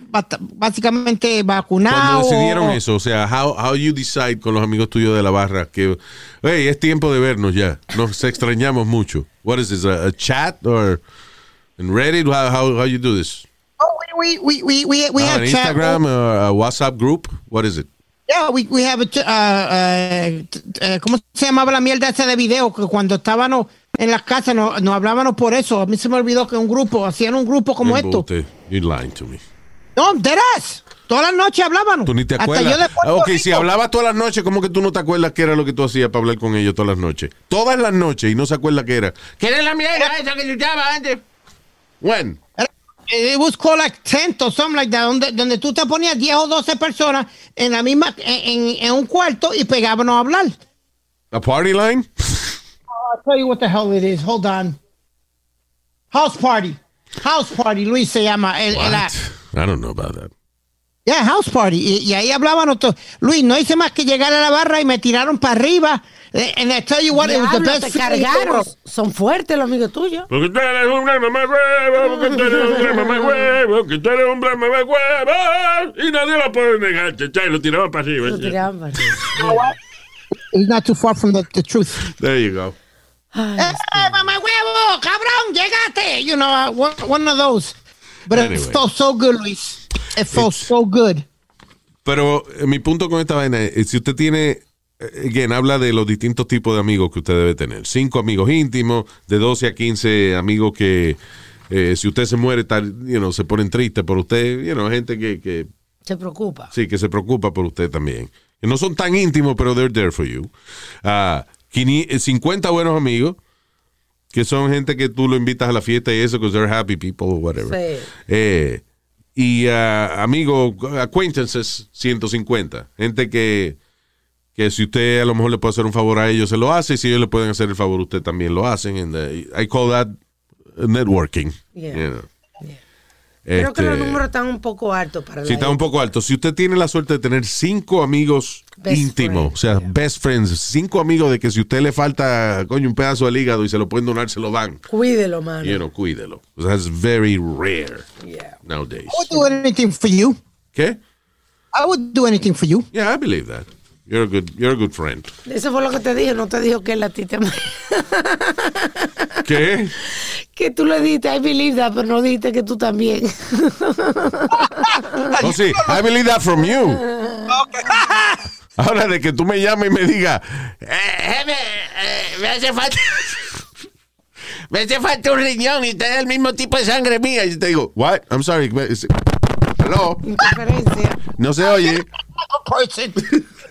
básicamente vacunado. Cuando decidieron eso, o sea, how, how you decide con los amigos tuyos de la barra que, hey, es tiempo de vernos ya. Nos extrañamos mucho. What is this, a, a chat or in Reddit? How, how, how you do this? Oh, we, we, we, we, we Ah, have an chat- Instagram or a WhatsApp group? What is it? Yeah, we, we have a uh, uh, uh, ¿Cómo se llamaba la mierda esa de video? Que cuando estábamos en las casas nos, nos hablábamos por eso. A mí se me olvidó que un grupo, hacían un grupo como esto. Embuste. You're lying to me. No, deras. Todas las noches hablábamos. Tú ni te Hasta acuerdas. Ah, ok, si Rico. hablabas todas las noches, ¿cómo que tú no te acuerdas qué era lo que tú hacías para hablar con ellos todas las noches? Todas las noches y no se acuerda qué era. ¿Qué era la mierda esa que yo estaba antes? When? It was called like tent or something like that, donde, donde tú te ponías 10 o 12 personas en la misma, en, en- en un cuarto y pegábamos a hablar. A party line? Tell you what the hell it is. Hold on. House party. House party, Luis se llama. El, el- la- I don't know about that. Yeah, house party. Y, y ahí hablábamos todo. Luis, no hice más que llegar a la barra y me tiraron para arriba. Eh, And I tell you what, it was the best te cargaron. Son fuertes los amigos tuyos. Porque tú eres un gran mamá huevo, porque tú eres un gran mamá huevo, que tú eres un gran mamá huevo. Y nadie lo puede negar, chacha, y lo tiraban para arriba. Lo tiraban para arriba. It's not too far from the, the truth. There you go. Ay, ¡Eh, mamá huevo! ¡Cabrón! ¡Llegaste! You know, uh, one, one of those. But Anyway. it felt so good, Luis. It felt so good. Pero eh, mi punto con esta vaina es, si usted tiene, eh, again, habla de los distintos tipos de amigos que usted debe tener. Cinco amigos íntimos, de 12 a 15 amigos que eh, si usted se muere, tal, you know, se ponen tristes por usted, you know, gente que, que Se preocupa. sí, que se preocupa por usted también. Que no son tan íntimos, pero they're there for you. Ah, 500 50 buenos amigos, que son gente que tú lo invitas a la fiesta y eso, because they're happy people or whatever. Sí. Eh, y ah, amigos, acquaintances, 150. Gente que, que si usted a lo mejor le puede hacer un favor a ellos, se lo hace. Y si ellos le pueden hacer el favor, usted también lo hacen. And, uh, I call that networking. Yeah. you know. Creo que los Este, números están un poco altos para Sí, la está un poco alto. Si usted tiene la suerte de tener cinco amigos Best íntimos, o sea, best friends, cinco amigos de que si usted le falta, coño, un pedazo del hígado y se lo pueden donar, se lo dan. Cuídelo, mano. You know, cuídelo. That's very rare Yeah. nowadays. I would do anything for you. ¿Qué? I would do anything for you. Yeah, I believe that. You're a good, you're a good friend. Eso fue lo que te dije, no te dijo que él a ti te ¿Qué? Que tú le dijiste, I believe that, pero no dijiste que tú también. Oh, sí, I believe that from you. Ahora de que tú me llames y me digas, eh, jefe, eh, me hace falta. Me hace falta un riñón y tenés el mismo tipo de sangre mía. Y te digo, what? I'm sorry. Hello. Interferencia. No se oye.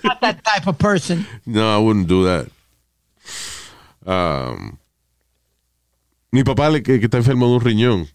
Not that type of person. No, I wouldn't do that. Um, mi papá le, que, que está enfermo de un riñón.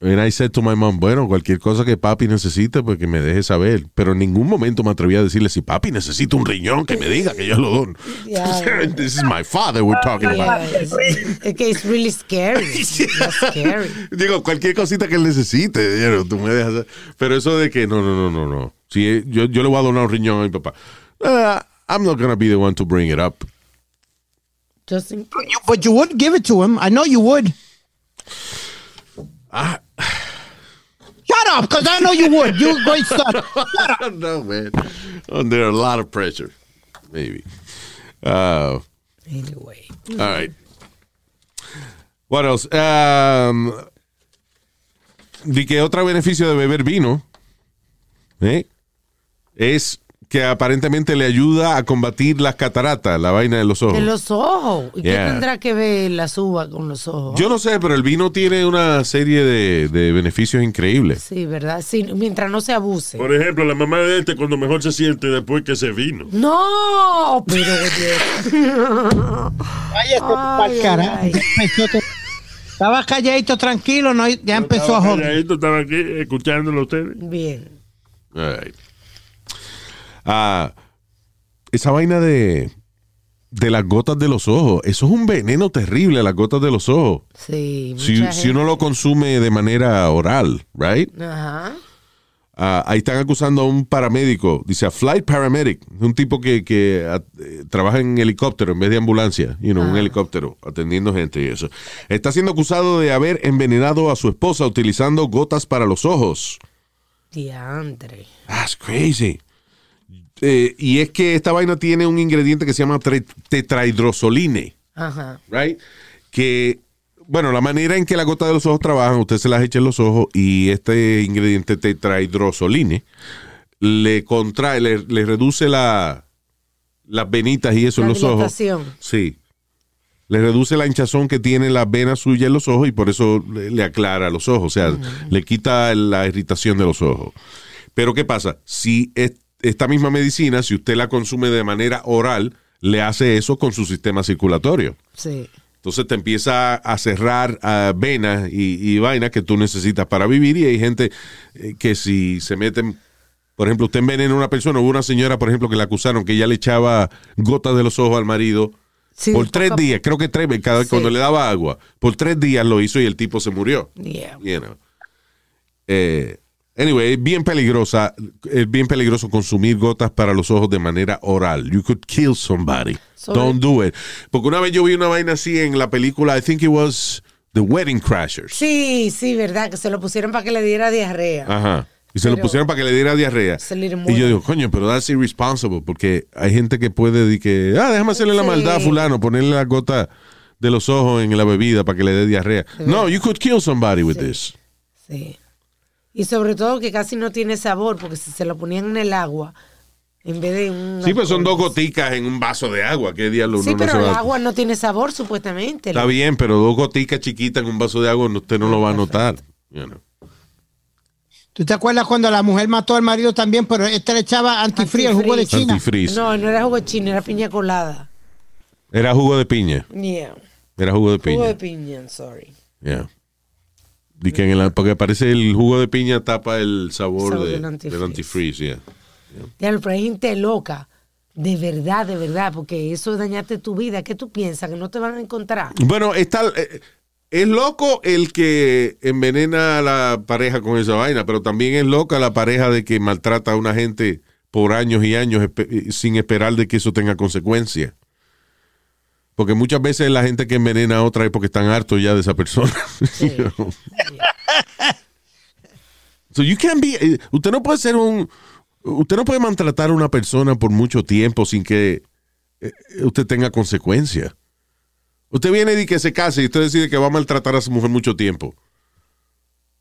And I said to my mom, bueno, cualquier cosa que papi necesite, pues que me deje saber. Pero en ningún momento me atreví a decirle, si papi necesita un riñón, que me diga que yo lo doy. Yeah. This is my father we're talking Yeah, about. es, que es really scary. That's scary. Digo, cualquier cosita que él necesite, tú me dejas. Pero eso de que no, no, no, no, no. Si yo, yo le voy a donar un riñón a mi papá. Uh, I'm not gonna be the one to bring it up. Just in- You- but you would give it to him. I know you would. Shut up, because I know you would. You great son. no, man. Under a lot of pressure. Maybe. Uh, Anyway. all right. What else? Um, di que otro beneficio de beber vino ¿eh? es que aparentemente le ayuda a combatir las cataratas, la vaina de los ojos. En los ojos. ¿Y Yeah. qué tendrá que ver la suba con los ojos? Yo no sé, pero el vino tiene una serie de, de beneficios increíbles. Sí, ¿verdad? Sí, mientras no se abuse. Por ejemplo, la mamá de este cuando mejor se siente después que se vino. No, pero pa'l Ay, carajo. ay. Estaba calladito, tranquilo, no, ya empezó a Estaba joder. calladito, Estaba aquí escuchándolo a ustedes. Bien. All right. Ah, esa vaina de, de las gotas de los ojos, eso es un veneno terrible, las gotas de los ojos. Sí. Si, uno lo consume de manera oral, right? Ajá. Ah, ahí están acusando a un paramédico, dice a flight paramedic, un tipo que, que, ah, eh, trabaja en helicóptero en vez de ambulancia, you know, un helicóptero atendiendo gente y eso. Está siendo acusado de haber envenenado a su esposa utilizando gotas para los ojos. Diantre. That's crazy. Eh, y es que esta vaina tiene un ingrediente que se llama tetrahidrozoline, Ajá. right? Que, bueno, la manera en que la gota de los ojos trabajan, usted se las echa en los ojos y este ingrediente tetrahidrozoline le contrae, le, le reduce la, las venitas y eso La en los ojos. Sí. Le reduce la hinchazón que tiene la vena suya en los ojos y por eso le, le aclara los ojos. O sea, le quita la irritación de los ojos. Pero ¿qué pasa? Si es- esta misma medicina, si usted la consume de manera oral, le hace eso con su sistema circulatorio. Sí. Entonces te empieza a cerrar venas y, y vainas que tú necesitas para vivir. Y hay gente eh, que si se meten, por ejemplo, usted envenena a una persona, hubo una señora, por ejemplo, que la acusaron que ella le echaba gotas de los ojos al marido. Sí, por tres días, creo que tres veces, cada Sí. cuando le daba agua, por tres días lo hizo y el tipo se murió. Yeah. You know. Eh, anyway, es bien peligrosa, es bien peligroso consumir gotas para los ojos de manera oral. You could kill somebody. Don't do it. Porque una vez yo vi una vaina así en la película, I think it was The Wedding Crashers. Sí, sí, verdad, que se lo pusieron para que le diera diarrea. Ajá. Y se lo Pero- pusieron para que le diera diarrea. Y yo digo, coño, pero that's irresponsible, porque hay gente que puede decir que, ah, déjame hacerle la Sí. maldad a fulano, ponerle la gota de los ojos en la bebida para que le dé diarrea. No, you could kill somebody with this. Sí. Y sobre todo que casi no tiene sabor, porque si se lo ponían en el agua, en vez de un. Sí, pues son dos goticas en un vaso de agua. ¿Qué diablo Sí, no pero se el va- agua no tiene sabor, supuestamente. Está bien, pero dos goticas chiquitas en un vaso de agua usted no lo va a notar. you know. ¿Tú te acuerdas cuando la mujer mató al marido también, pero este le echaba antifrío, el jugo de. China? Antifreeze. No, no era jugo chino, era piña colada. Era jugo de piña. Yeah. Era jugo de piña. Jugo de piña, sorry. Yeah. Que en porque parece el jugo de piña tapa el sabor, Sabor de- del del antifreeze. antifreeze. yeah. Ya, pero hay gente loca. De verdad, de verdad, porque eso es dañarte tu vida. ¿Qué tú piensas? Que no te van a encontrar. Bueno, está, eh, es loco el que envenena a la pareja con esa vaina, pero también es loca la pareja de que maltrata a una gente por años y años espe- eh, sin esperar de que eso tenga consecuencias. Porque muchas veces la gente que envenena a otra es porque están hartos ya de esa persona. You know? So you can't be- eh, usted no puede ser un, usted no puede maltratar a una persona por mucho tiempo sin que eh, usted tenga consecuencias. Usted viene y que se case y usted decide que va a maltratar a su mujer mucho tiempo.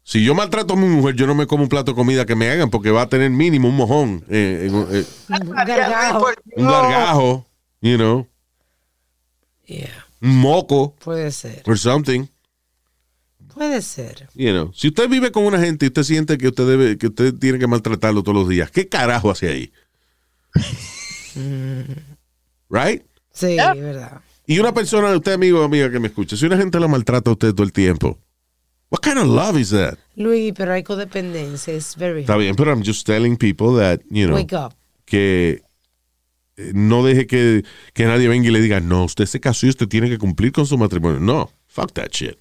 Si yo maltrato a mi mujer, yo no me como un plato de comida que me hagan porque va a tener mínimo un mojón, eh, un- eh, Un gargajo. un gargajo, you know, moco puede ser. or something. Puede ser. You know. Si usted vive con una gente y usted siente que usted debe, que usted tiene que maltratarlo todos los días, ¿qué carajo hace ahí? right? Sí, es verdad. Y una persona, usted amigo o amiga que me escucha, si una gente lo maltrata a usted todo el tiempo, what kind of love is that? Luis, pero hay codependencia. Es very Está bien, pero I'm just telling people that, you know, Wake up. que no deje que, que nadie venga y le diga, no, usted se casó y usted tiene que cumplir con su matrimonio. No, fuck that shit.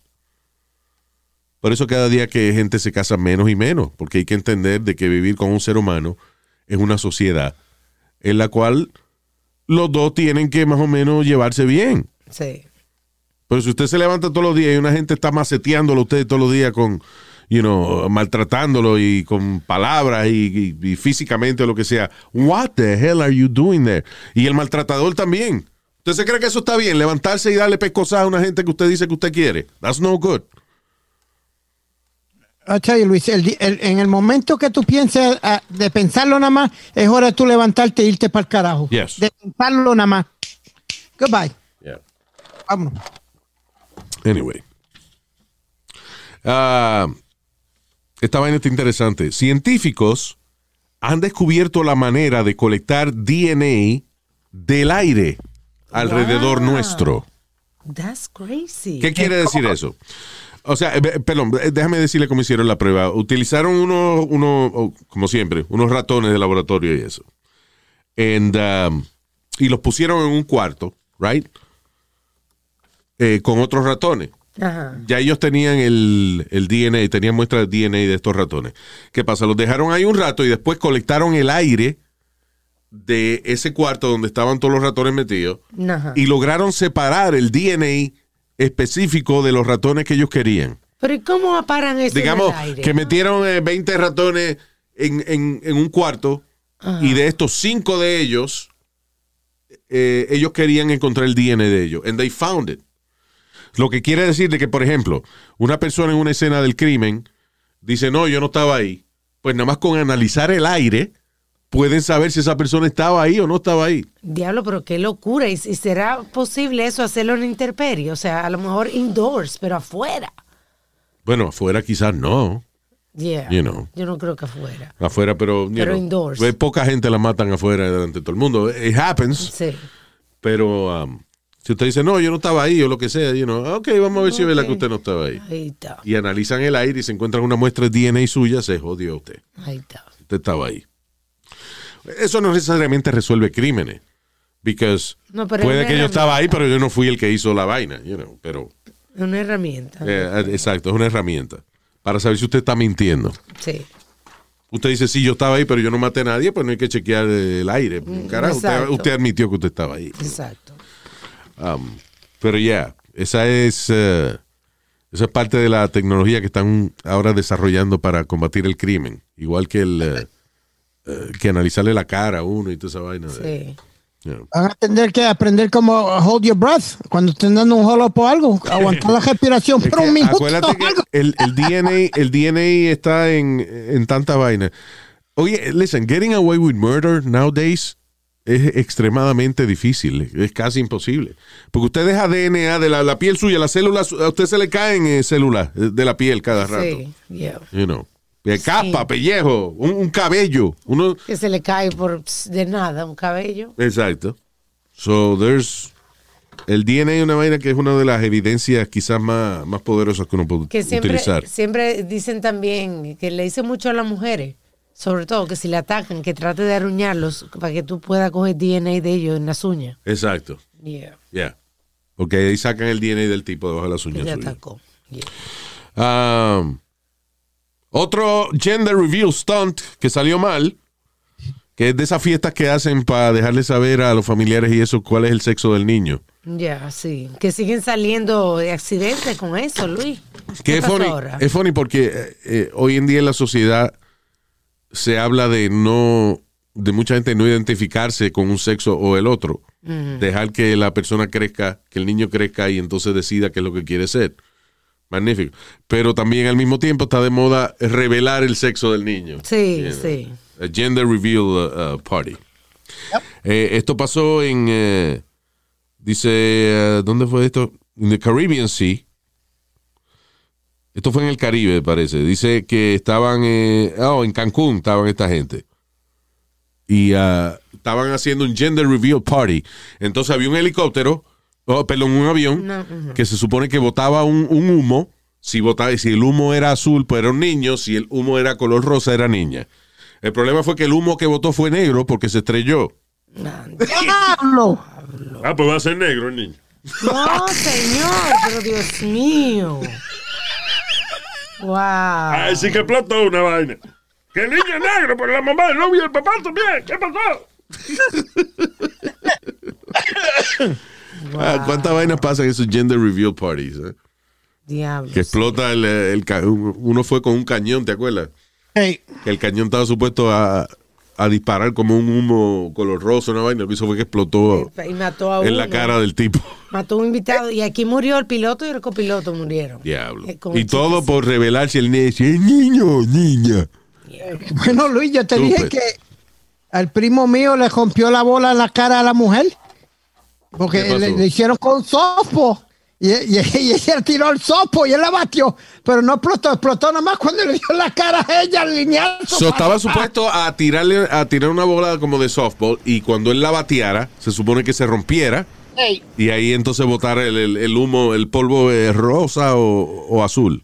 Por eso cada día que gente se casa menos y menos, porque hay que entender de que vivir con un ser humano es una sociedad en la cual los dos tienen que más o menos llevarse bien. Sí. Pero si usted se levanta todos los días y una gente está maceteándolo a usted todos los días con, you know, maltratándolo y con palabras y, y- y físicamente o lo que sea, what the hell are you doing there? Y el maltratador también. ¿Usted se cree que eso está bien? Levantarse y darle pescosas a una gente que usted dice que usted quiere. That's no good. I tell you, Luis, el el- en el momento que tú pienses ah, de pensarlo nada más, es hora de tú levantarte e irte para el carajo. Yes. De pensarlo nada más. Goodbye. Vámonos. Anyway. Ah, esta vaina está interesante. Científicos han descubierto la manera de colectar DNA del aire alrededor Wow. nuestro. That's crazy. ¿Qué quiere decir eso? O sea, eh, perdón, eh, déjame decirle cómo hicieron la prueba. Utilizaron unos, uno, oh, como siempre, unos ratones de laboratorio y eso. And, um, y los pusieron en un cuarto, right? Eh, con otros ratones. Ajá. Ya ellos tenían el, el DNA, tenían muestras de DNA de estos ratones. ¿Qué pasa? Los dejaron ahí un rato y después colectaron el aire de ese cuarto donde estaban todos los ratones metidos Ajá. y lograron separar el DNA específico de los ratones que ellos querían. Pero ¿y cómo paran eso Digamos en el aire? que metieron eh, 20 ratones en, en- en un cuarto y de estos cinco de ellos, eh, ellos querían encontrar el DNA de ellos. And they found it. Lo que quiere decir de que, por ejemplo, una persona en una escena del crimen dice, no, yo no estaba ahí. Pues nada más con analizar el aire pueden saber si esa persona estaba ahí o no estaba ahí. Diablo, pero qué locura. ¿Y, y será posible eso hacerlo en intemperie? O sea, a lo mejor indoors, pero afuera. Bueno, afuera quizás no. Yeah. You know. Yo no creo que afuera. Afuera, pero, Pero know, indoors. ve, poca gente la matan afuera delante de todo el mundo. It happens, Sí. pero um, si usted dice, no, yo no estaba ahí o lo que sea, you know, ok, vamos a ver si es verdad Ok. que usted no estaba ahí. Ahí está. Y analizan el aire y se encuentran una muestra de DNA suya, se jodió usted. Ahí está. Usted estaba ahí. Eso no necesariamente resuelve crímenes. Because No, pero puede que yo estaba ahí, pero yo no fui el que hizo la vaina, you know, pero Es una herramienta. eh, exacto, es una herramienta para saber si usted está mintiendo. Sí. Usted dice, sí, yo estaba ahí, pero yo no maté a nadie, pues no hay que chequear el aire. Carajo, usted, Mm, exacto. usted admitió que usted estaba ahí. Exacto. Um, pero ya, esa es eh, esa es parte de la tecnología que están ahora desarrollando para combatir el crimen. Igual que el eh, eh, que analizarle la cara a uno y toda esa vaina. Sí. Van a tener que aprender cómo hold your breath cuando estén dando un up o algo. Aguantar la respiración Es por un minuto. acuérdate o que el, el DNA, el DNA está en, en tanta vaina. Oye, listen, getting away with murder nowadays es extremadamente difícil, es casi imposible. Porque usted deja DNA de la, la piel suya, las células, a usted se le caen eh, células de la piel cada rato. Sí. Yeah. You know. Capa, pellejo, un, un cabello. Uno, Que se le cae por de nada un cabello. exacto. So there's el DNA es una vaina que es una de las evidencias quizás más, más poderosas que uno puede Que siempre, utilizar. siempre dicen también que le dicen mucho a las mujeres, sobre todo que si le atacan, que trate de arruñarlos para que tú puedas coger DNA de ellos en las uñas. Exacto. Yeah. Yeah. Porque ahí sacan el DNA del tipo debajo de las Que uñas le atacó. Yeah. Um, otro gender reveal stunt que salió mal, que es de esas fiestas que hacen para dejarle saber a los familiares y eso cuál es el sexo del niño. Ya, sí. Que siguen saliendo de accidentes con eso, Luis. Que ¿Qué es funny, ahora? es funny porque eh, eh, hoy en día en la sociedad se habla de no, de mucha gente no identificarse con un sexo o el otro. Dejar que la persona crezca, que el niño crezca y entonces decida qué es lo que quiere ser. Magnífico. Pero también al mismo tiempo está de moda revelar el sexo del niño. Sí, You know, sí. a gender reveal uh, uh, party. Eh, esto pasó en, eh, dice, uh, ¿dónde fue esto? En the Caribbean Sea. Esto fue en el Caribe, parece. Dice que estaban, eh, oh, en Cancún estaban esta gente. Y ah, estaban haciendo un gender reveal party. Entonces había un helicóptero, oh, perdón, un avión, No, que se supone que botaba un, un humo. Si, botaba, si el humo era azul, pues era un niño. Si el humo era color rosa, era niña. El problema fue que el humo que botó fue negro porque se estrelló. ¡Diablo! Ah, pues va a ser negro el niño. No, señor, pero Dios mío. Wow. Ay, sí que explotó una vaina. Que el niño es negro, pero la mamá, el novio y el papá también. ¿Qué pasó? Ah, ¿Cuántas vainas pasan en esos gender reveal parties? eh? Diablo. Que explota el, el ca- Uno fue con un cañón, ¿te acuerdas? Hey, Que el cañón estaba supuesto a, a disparar como un humo color rosa, una vaina. Lo que hizo fue que explotó Y mató a uno. en la cara del tipo. Mató un invitado. Y aquí murió el piloto y el copiloto murieron. Diablo. Eh, Y todo por revelar si el es niño niña. Bueno, Luis, yo te dije que al primo mío le rompió la bola en la cara a la mujer. ¿Qué Porque le, le hicieron con sopo. Y, y, y ella tiró el sopo y él la batió. Pero no explotó, explotó nada más cuando le dio la cara a ella al lineazo. So, estaba supuesto a tirarle a tirar una bola como de softball y cuando él la bateara, se supone que se rompiera Ey, y ahí entonces botar el, el- el humo, el polvo eh, rosa o, o azul.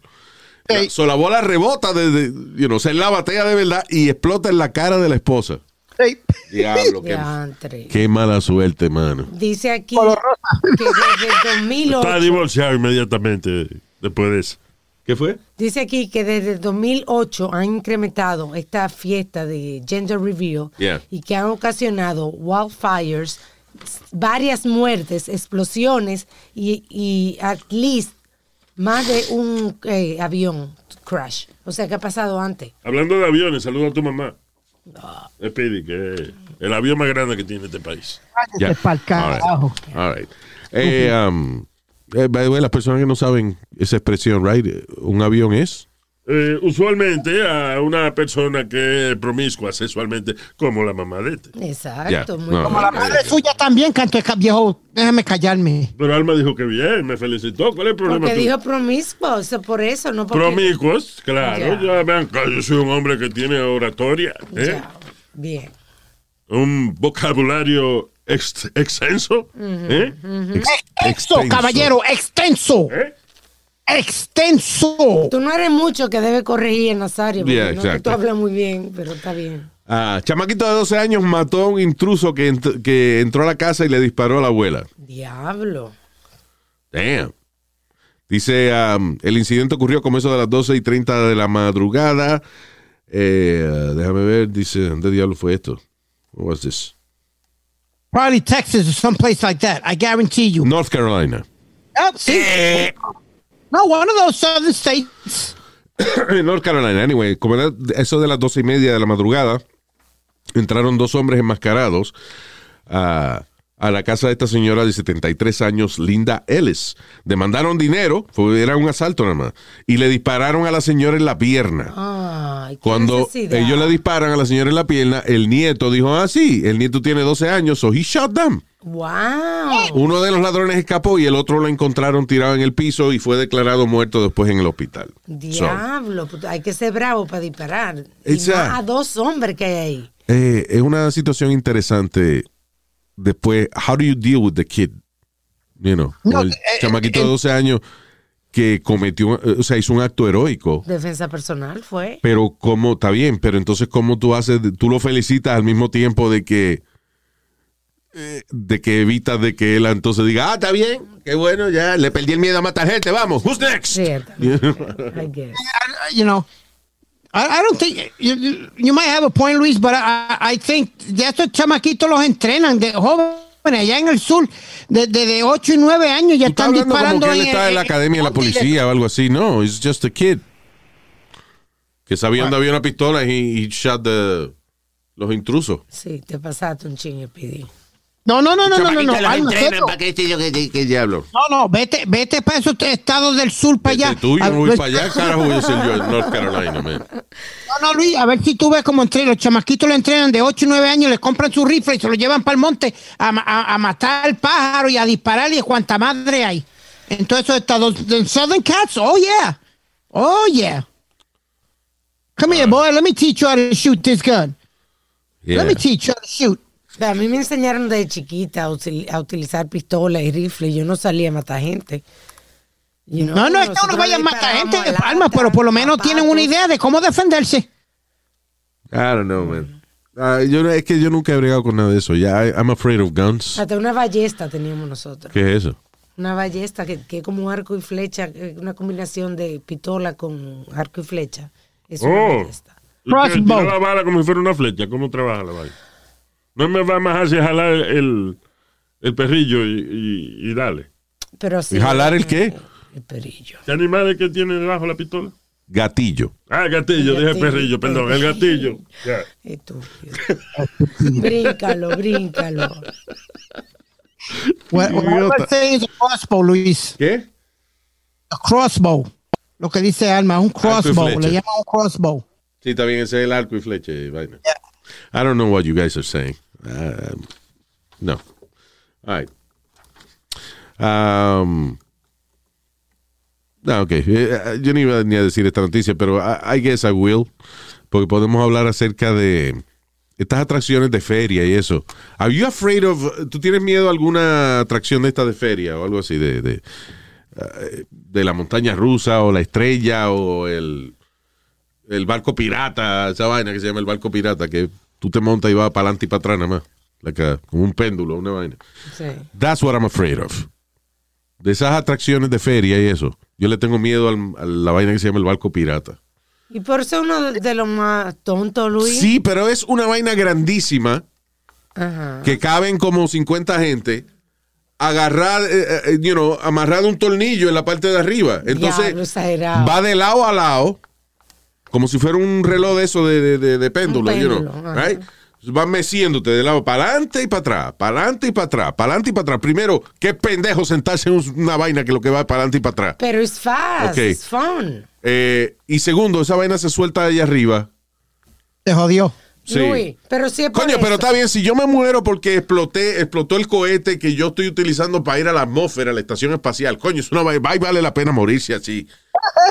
Ey. So, la bola rebota, de, de- you know, se la batea de verdad y explota en la cara de la esposa. ey. Diablo, qué, qué mala suerte, mano. Dice aquí que desde el 2008. Está divorciado inmediatamente después de eso. ¿Qué fue? Dice aquí que desde el 2008 han incrementado esta fiesta de gender reveal Yeah. y que han ocasionado wildfires, varias muertes, explosiones y, y at least más de un eh, avión crash. O sea, ¿qué ha pasado antes? Hablando de aviones, saluda a tu mamá. Speedy, que es el avión más grande que tiene este país. Cállate pa'l carajo. All right. Eh, um, eh, by the way, las personas que no saben esa expresión, right? Eh, Un avión es. Eh, usualmente a una persona que es promiscua sexualmente, como la mamá de este. Exacto, muy no. Como la bien. madre suya también, canto de viejo. Déjame callarme. Pero Alma dijo que bien, me felicitó. ¿Cuál es el problema? Porque dijo promiscuo, eso por eso, no porque... Promiscuos, claro. Ya. Ya vean, yo soy un hombre que tiene oratoria, ¿eh? Ya, Bien. un vocabulario ex- extenso. ¿eh? Ex- Extenso, extenso. caballero, extenso. ¿Eh? Extenso. Tú no eres mucho que debe corregir, Nazario. porque Yeah, no exacto. tú hablas muy bien, pero está bien. Ah, chamaquito de 12 años mató a un intruso que, ent- que entró a la casa y le disparó a la abuela. Diablo. Damn. Dice, um, el incidente ocurrió como eso de las 12 y 30 de la madrugada. Eh, déjame ver, dice, ¿dónde diablo fue esto? What was this? Probably Texas or someplace like that. I guarantee you. North Carolina. Oh, sí. No, one of those southern states. North Carolina. Anyway, como era eso de las doce y media de la madrugada, entraron dos hombres enmascarados a, a la casa de esta señora de 73 años, Linda Ellis. Demandaron dinero, fue, era un asalto nada más, y le dispararon a la señora en la pierna. Ay, Cuando necesidad. ellos le disparan a la señora en la pierna, el nieto dijo, ah, sí, el nieto tiene 12 años, so he shot them. Wow. Uno de los ladrones escapó y el otro lo encontraron tirado en el piso y fue declarado muerto después en el hospital. Diablo, hay que ser bravo para disparar. Y más a dos hombres que hay ahí. eh, es una situación interesante. Después, how do you deal with the kid? You know, No, el eh, chamaquito de eh, 12 12 años que cometió, eh, o sea, hizo un acto heroico. Defensa personal fue. Pero cómo, está bien, pero entonces cómo tú haces, tú lo felicitas al mismo tiempo de que eh, de que evitas de que él entonces diga, ah, está bien, qué bueno, ya le perdí el miedo a matar gente, vamos, who's next? Sí. I guess. I- you know, I, I don't think you, you, might have a point, Luis, but I, I think de estos chamaquitos los entrenan de jóvenes allá en el sur, de, de, de 8 y 9 años ya están hablando como disparando que él está en la en- academia de la policía o algo así. No, it's just a kid. Que sabía dónde había una pistola y, shot the- los intrusos. Sí, te pasaste un chingue, Pidi. No, no, no, no, no, no, no, entrenan para yo, que diablo. no, no, vete, vete para esos estados del sur, para allá. Tuyo, A no voy para allá, carajo, voy a ser yo en North Carolina, man. No, no, Luis, a ver si tú ves como entre los chamaquitos le entrenan de 8 y 9 años, le compran su rifle y se lo llevan para el monte a, a, a matar al pájaro y a disparar y cuanta madre hay. En todos esos estados. En Southern Cats, oh yeah. Oh yeah. Come here, boy, let me teach you how to shoot this gun. Yeah. Let me teach you how to shoot. O sea, a mí me enseñaron desde chiquita a, util- a utilizar pistola y rifle. Yo no salía a matar gente. You know, No, no es que nosotros uno vaya a matar gente de disparábamos a palma, lata, pero por lo menos tienen una idea de cómo defenderse. I don't know, man. Ah, yo, no- es que yo nunca he bregado con nada de eso. Ya, I'm afraid of guns. Hasta una ballesta teníamos nosotros. ¿Qué es eso? Una ballesta que, que es como un arco y flecha, eh, una combinación de pistola con arco y flecha. Es una Oh. ballesta. Crossbow. La bala como si fuera una flecha. ¿Cómo trabaja la bala? No me va más hacia jalar el, el perrillo y, y- y dale. Pero sí. ¿Y jalar el qué? El perillo. ¿Qué animal es que tiene debajo la pistola? Gatillo. Ah, el gatillo, dije gatillo. perrillo, perdón, el gatillo. Ya. Estúpido. bríncalo, bríncalo. What is a crossbow, Luis. ¿Qué? A crossbow. Lo que dice Alma, un crossbow. Le llaman un crossbow. Sí, está bien, ese es el arco y flecha y vaina. I don't know what you guys are saying. Um, no. All right. Um, ok. Eh, Yo no iba ni a decir esta noticia, pero I, I guess I will. Porque podemos hablar acerca de estas atracciones de feria y eso. Are you afraid of... ¿Tú tienes miedo a alguna atracción de esta de feria o algo así? De, de, eh, de la montaña rusa o la estrella o el el barco pirata, esa vaina que se llama el barco pirata, que tú te montas y vas para adelante y para atrás nada más. Like a- como un péndulo, una vaina. Sí. That's what I'm afraid of. De esas atracciones de feria y eso. Yo le tengo miedo al- a la vaina que se llama el barco pirata. Y por eso uno de, los más tontos, Luis. Sí, pero es una vaina grandísima Ajá. que caben como 50 gente agarrar, eh, eh, you know, amarrado un tornillo en la parte de arriba. Entonces, exagerado. va de lado a lado, como si fuera un reloj de eso de, de, de- de péndulo, Un you know, péndulo, ajá. right? Van meciéndote de lado para adelante y para atrás, para adelante y para atrás, para adelante y para atrás. Primero, qué pendejo sentarse en un- una vaina que lo que va para adelante y para atrás. Pero es fast, es fun. Eh, y segundo, esa vaina se suelta ahí arriba. Te jodió. Sí. Luis, pero sí es por Coño, pero está bien, si yo me muero porque exploté, explotó el cohete que yo estoy utilizando para ir a la atmósfera, a la estación espacial, coño, es una va va y vale la pena morirse así.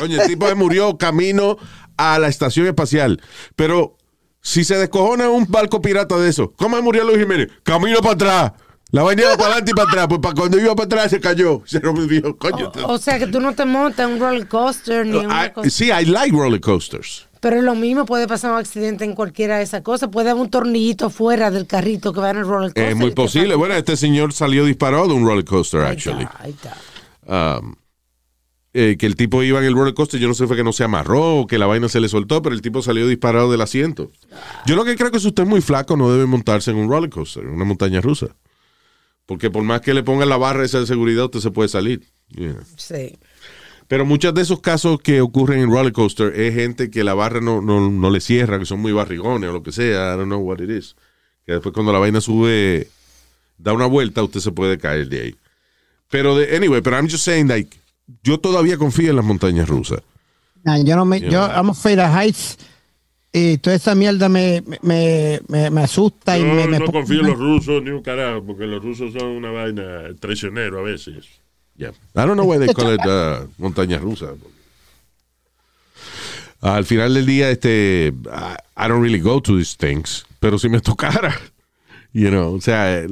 Coño, el tipo se murió camino a la estación espacial. Pero si se descojona un barco pirata de eso, ¿cómo murió Luis Jiménez? Camino para atrás. La vaina iba para adelante y para atrás. Pues para cuando iba para atrás se cayó. Se rompió. Coño. O sea que tú no te montas un roller coaster ni en una I- cosa. sí, I like roller coasters. Pero lo mismo puede pasar un accidente en cualquiera de esas cosas. Puede haber un tornillito fuera del carrito que va en el roller coaster. Es muy posible. Bueno, este señor salió disparado de un roller coaster, Ahí actually. está, ahí está. um, eh, que el tipo iba en el roller coaster, yo no sé fue que no se amarró o que la vaina se le soltó, pero el tipo salió disparado del asiento. Yo lo que creo que si usted es muy flaco no debe montarse en un roller coaster, en una montaña rusa. Porque por más que le pongan la barra esa de seguridad, usted se puede salir. Yeah. Sí. Pero muchos de esos casos que ocurren en roller coaster es gente que la barra no, no, no le cierra, que son muy barrigones o lo que sea, I don't know what it is. Que después cuando la vaina sube, da una vuelta, usted se puede caer de ahí. Pero, de, anyway, pero I'm just saying, like, yo todavía confío en las montañas rusas. Nah, yo no me, yo, I'm afraid of heights. Y toda esa mierda me, me, me, me asusta y Yo me, me no confío en los rusos ni un carajo, porque los rusos son una vaina traicionero a veces. Yeah. I don't know why they call it uh, montañas rusas. Al final del día, este, I, don't really go to these things, pero si me tocara, you know, o sea,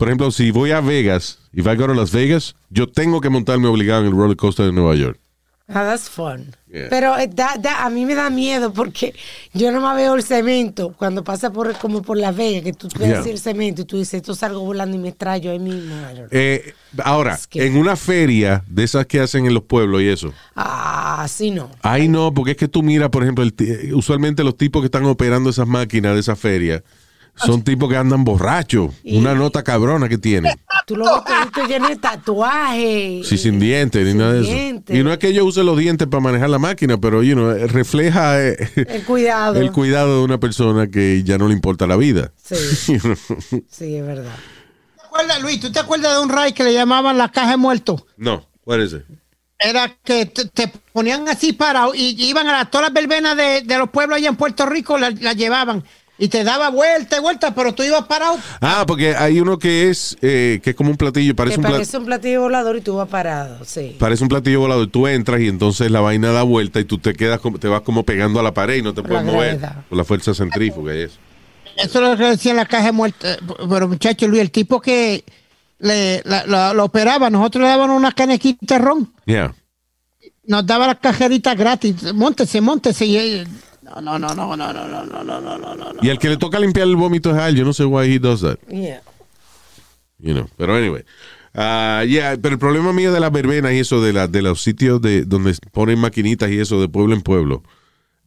por ejemplo, si voy a Vegas, if I go to Las Vegas, yo tengo que montarme obligado en el roller coaster de Nueva York. Ah, that's fun. Yeah. Pero eh, da- da- a mí me da miedo porque yo no me veo el cemento cuando pasa por como por la vega, que tú ves Yeah. el cemento y tú dices, esto salgo volando y me estrello ahí mismo. Eh, ahora, Es que- en una feria de esas que hacen en los pueblos y eso, Ah, sí no. Ay, no, porque es que tú miras, por ejemplo, el ti- usualmente los tipos que están operando esas máquinas de esa feria son tipos que andan borrachos. Y- Una nota cabrona que tienen. Tú lo ves todito lleno de tatuajes. Sí, sin dientes ni Sin nada de eso. dientes. Y no es que ellos usen los dientes para manejar la máquina, pero you know, refleja eh, El cuidado. el cuidado de una persona que ya no le importa la vida. Sí. You know? Sí, es verdad. ¿Te acuerdas, Luis? ¿Tú te acuerdas de un ride que le llamaban la caja de muertos? no, is it? Era que te, te ponían así parado y iban a la- todas las verbenas de, de los pueblos allá en Puerto Rico, las la llevaban y te daba vuelta y vuelta, pero tú ibas parado. Ah, porque hay uno que es eh, que es como un platillo, parece Que un, parece un platillo volador y tú vas parado, sí. parece un platillo volador. Tú entras y entonces la vaina da vuelta y tú te quedas como, te vas como pegando a la pared y no te Por puedes la mover gravedad. por la fuerza centrífuga y eso. Eso es lo que decían la caja de muertos. Pero muchacho Luis, el tipo que le, la- la- lo operaba, nosotros le dábamos una canequita ron. Yeah. nos daba las cajeritas gratis. Móntese, móntese. Y, él- no, no, no, no, no, no, no, no, no, no, no, no. Y el que le toca limpiar el vómito es a él. Yo no sé why he does that. Yeah. You know. Pero anyway. Ah, yeah, pero el problema mío de las verbenas y eso de, la, de los sitios de donde ponen maquinitas y eso de pueblo en pueblo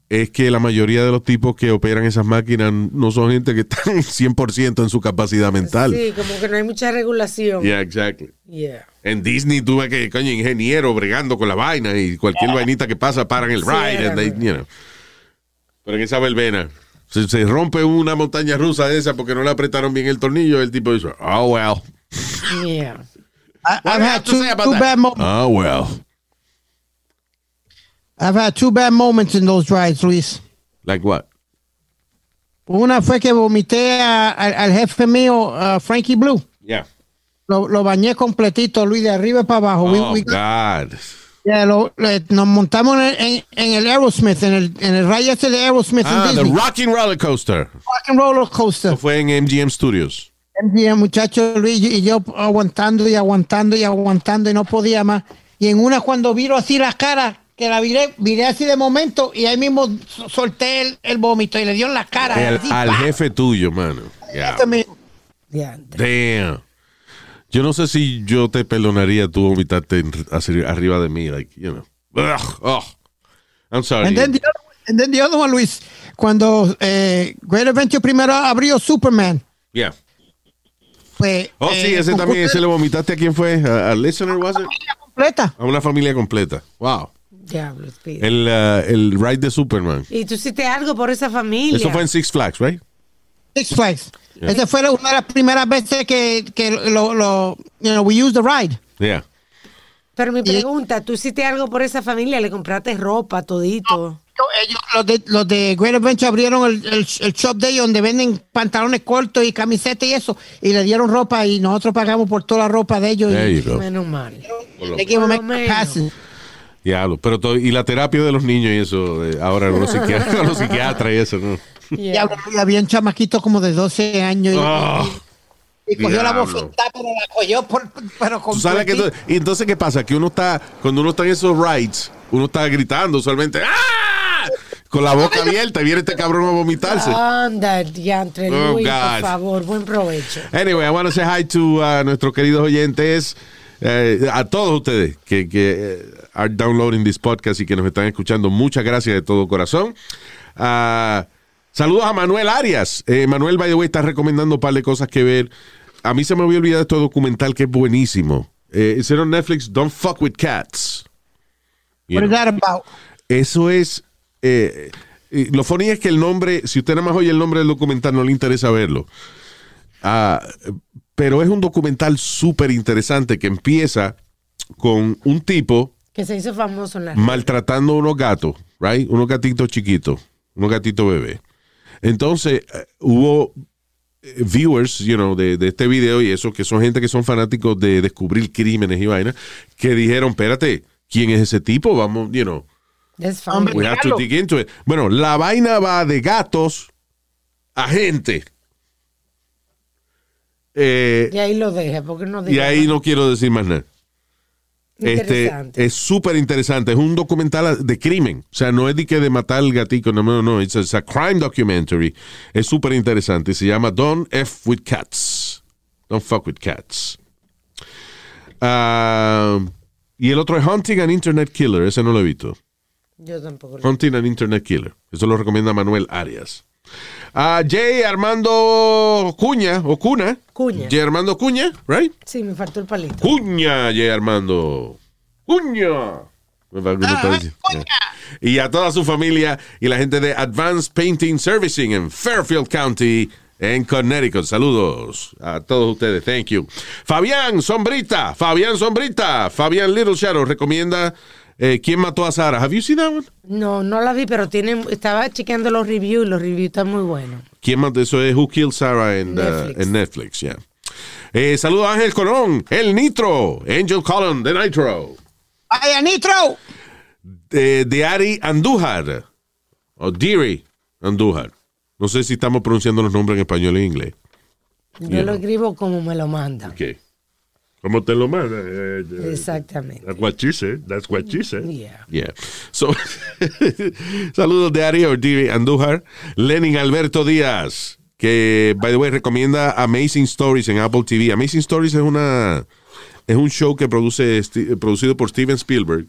es que la mayoría de los tipos que operan esas máquinas no son gente que están 100% en su capacidad mental. Sí, como que no hay mucha regulación. Yeah, exactly. Yeah. En Disney tuve que, coño, ingeniero bregando con la vaina y cualquier vainita que pasa paran el Sí, ride. era and they, you know. Pero en esa verbena, se, se rompe una montaña rusa de esa porque no le apretaron bien el tornillo, el tipo dice, oh, well. Yeah. I, I've had two, bad moments. Oh, well. I've had two bad moments in those rides, Luis. Like what? Una fue que vomité a- al- al jefe mío, uh, Frankie Blue. Yeah. Lo, lo bañé completito, Luis, de arriba para abajo. We- Oh, we- God. Yeah, lo- nos montamos en, en- en el Aerosmith, en el, en el ride ese de Aerosmith Ah, en the. Rocking Roller Coaster. Rock and roller coaster. Eso fue en MGM Studios. El muchacho Luis y yo aguantando y aguantando y aguantando y no podía más. Y en una cuando viro así la cara, que la viré, viré así de momento y ahí mismo so- solté el, el vómito y le dio en la cara. El- así, al jefe tuyo, mano. Yeah. Este. Damn. Yo no sé si yo te perdonaría tú vomitarte arriba de mí, like, you know. Ugh, oh. I'm sorry. And then the other, and then the other one, Luis, cuando eh, Great Adventure primero abrió Superman, Yeah. pues... Oh, eh, sí, ese con también, ese le vomitaste a quién fue? ¿A, a listener, was it? familia completa. A una familia completa. Wow. Diablo. El, uh, el ride de Superman. Y tú hiciste algo por esa familia. Eso fue en Six Flags, right? Six Flags. Esa fue una de las primeras veces que, que lo, lo, you know, we used the ride. Yeah. Pero mi pregunta, ¿tú hiciste algo por esa familia? ¿Le compraste ropa, todito? Ellos, los, de, los de Great Adventure abrieron el, el, el shop de ellos donde venden pantalones cortos y camisetas y eso. Y le dieron ropa y nosotros pagamos por toda la ropa de ellos. There y, you go. Menos mal. Diablo. Pero y la terapia de los niños y eso, ahora los psiquiatras, los psiquiatras y eso, ¿no? Y había un chamaquito como de 12 años y, Oh, y cogió la bofetada, pero la cogió por, pero Tú sabes que y entonces qué pasa que uno está cuando uno está en esos rides uno está gritando usualmente ¡Ah! con la boca abierta y viene este cabrón a vomitarse. Anda, diantre, Oh, Luis, God. por favor, buen provecho. Anyway, I want to say hi to uh, nuestros queridos oyentes, eh, a todos ustedes que, que eh, are downloading this podcast y que nos están escuchando. Muchas gracias de todo corazón. Ah, saludos a Manuel Arias. Eh, Manuel, by the way, está recomendando un par de cosas que ver. A mí se me había olvidado este documental que es buenísimo. Eh, hicieron Netflix, Don't Fuck with Cats. You What is that about? Eso es. eh, eh, lo funny es que el nombre, si usted nada más oye el nombre del documental, no le interesa verlo. Ah, pero es un documental súper interesante que empieza con un tipo Que se hizo famoso en la maltratando a unos gatos, right? Unos gatitos chiquitos, unos gatitos bebés. Entonces, eh, hubo eh, viewers, you know, de, de este video y eso, que son gente que son fanáticos de descubrir crímenes y vainas, que dijeron, espérate, ¿quién es ese tipo? Vamos, you know. We have to dig into it. Bueno, la vaina va de gatos a gente. Eh, Y ahí lo deja, porque no y ahí no quiero decir más nada. Este, es súper interesante. Es un documental de crimen. O sea, no es de que de matar al gatico. No, no, no. It's a, it's a crime documentary. Es súper interesante. Se llama Don't F with Cats. Don't fuck with cats. Ah, y el otro es Hunting an Internet Killer. Ese no lo he visto. Yo tampoco lo Hunting an Internet Killer. Eso lo recomienda Manuel Arias. Ah, Jay Armando Cuña, o Cuna. Cuña. Jay Armando Cuña, right? Sí, me faltó el palito. Cuña, Jay Armando. Cuña. Diciendo. Y a toda su familia y la gente de Advanced Painting Servicing en Fairfield County, en Connecticut. Saludos a todos ustedes. Thank you. Fabián Sombrita. Fabián Sombrita. Fabián Little Shadow recomienda eh, ¿Quién mató a Sara? Have you seen that one? No, no la vi, pero tiene, estaba chequeando los reviews y los reviews están muy buenos. ¿Quién mató? Eso es Who Killed Sarah en uh, Netflix. en Netflix, yeah. Eh, saludos a Ángel Colón, el Nitro, Angel Colon de Nitro. ¡Ay, Nitro! de, de Ari Andújar, o Deary Andújar. No sé si estamos pronunciando los nombres en español o en inglés. Yo Yeah. lo escribo como me lo mandan. Okay. ¿Cómo te lo manda? Eh, eh, Exactamente. That's what she said. That's what she said. Yeah. Yeah. So, saludos de Ari o Deary Andújar. Lenin Alberto Díaz, que, by the way, recomienda Amazing Stories en Apple TV. Amazing Stories es una es un show que produce producido por Steven Spielberg.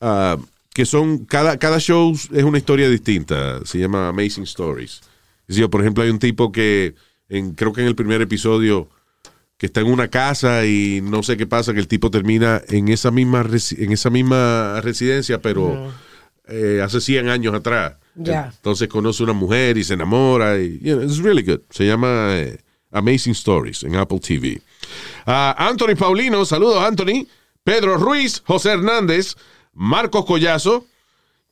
Ah, que son, cada, cada show es una historia distinta. Se llama Amazing Stories. Por ejemplo, hay un tipo que, en, creo que en el primer episodio, que está en una casa y no sé qué pasa, que el tipo termina en esa misma, en esa misma residencia, pero eh, hace 100 años atrás. Ya. Entonces conoce una mujer y se enamora. Y, you know, it's really good. Se llama eh, Amazing Stories en Apple TV. Ah, Anthony Paulino, saludos Anthony. Pedro Ruiz, José Hernández, Marcos Collazo,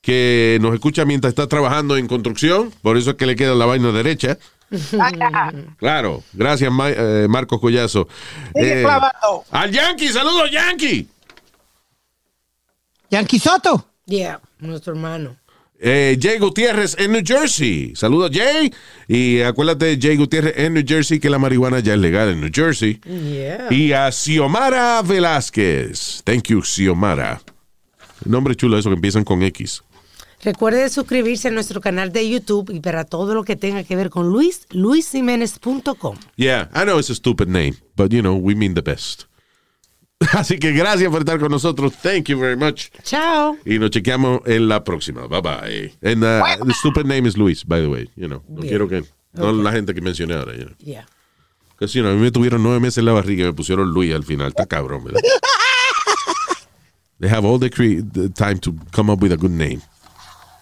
que nos escucha mientras está trabajando en construcción, por eso es que le queda la vaina derecha. claro, gracias Ma- eh, Marcos Collazo. Eh, al Yankee, saludos Yankee. Yankee Soto. Yeah, nuestro hermano. Eh, Jay Gutiérrez en New Jersey. Saludos, Jay. Y acuérdate, Jay Gutiérrez en New Jersey, que la marihuana ya es legal en New Jersey. Yeah. Y a Xiomara Velázquez. Thank you, Xiomara. Nombre chulo eso que empiezan con X. Recuerde suscribirse a nuestro canal de YouTube y para todo lo que tenga que ver con Luis, luisjiménez.com. Yeah, I know it's a stupid name, but you know, we mean the best. Así que gracias por estar con nosotros. Thank you very much. Chao. Y nos chequeamos en la próxima. Bye bye. And uh, the stupid name is Luis, by the way. You know, no Bien. quiero que. No la gente que mencioné ahora. You know. Yeah. Que si no, a mí me tuvieron nueve meses en la barriga y me pusieron Luis al final. Está cabrón, ¿verdad? They have all the, cre- the time to come up with a good name.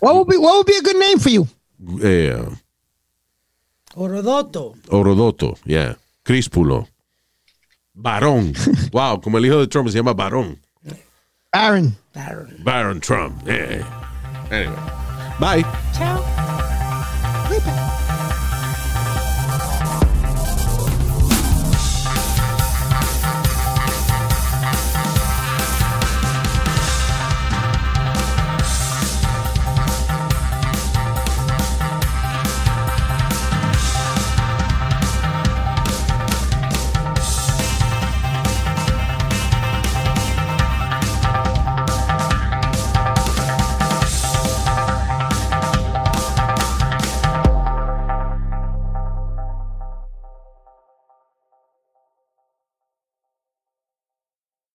What would be what would be a good name for you? Yeah. Orodoto. Orodoto, yeah. Críspulo. Barón. wow, como el hijo de Trump se llama Barón. Aaron. Baron. Baron Trump. Yeah. Anyway. Bye. Chao. Weepa.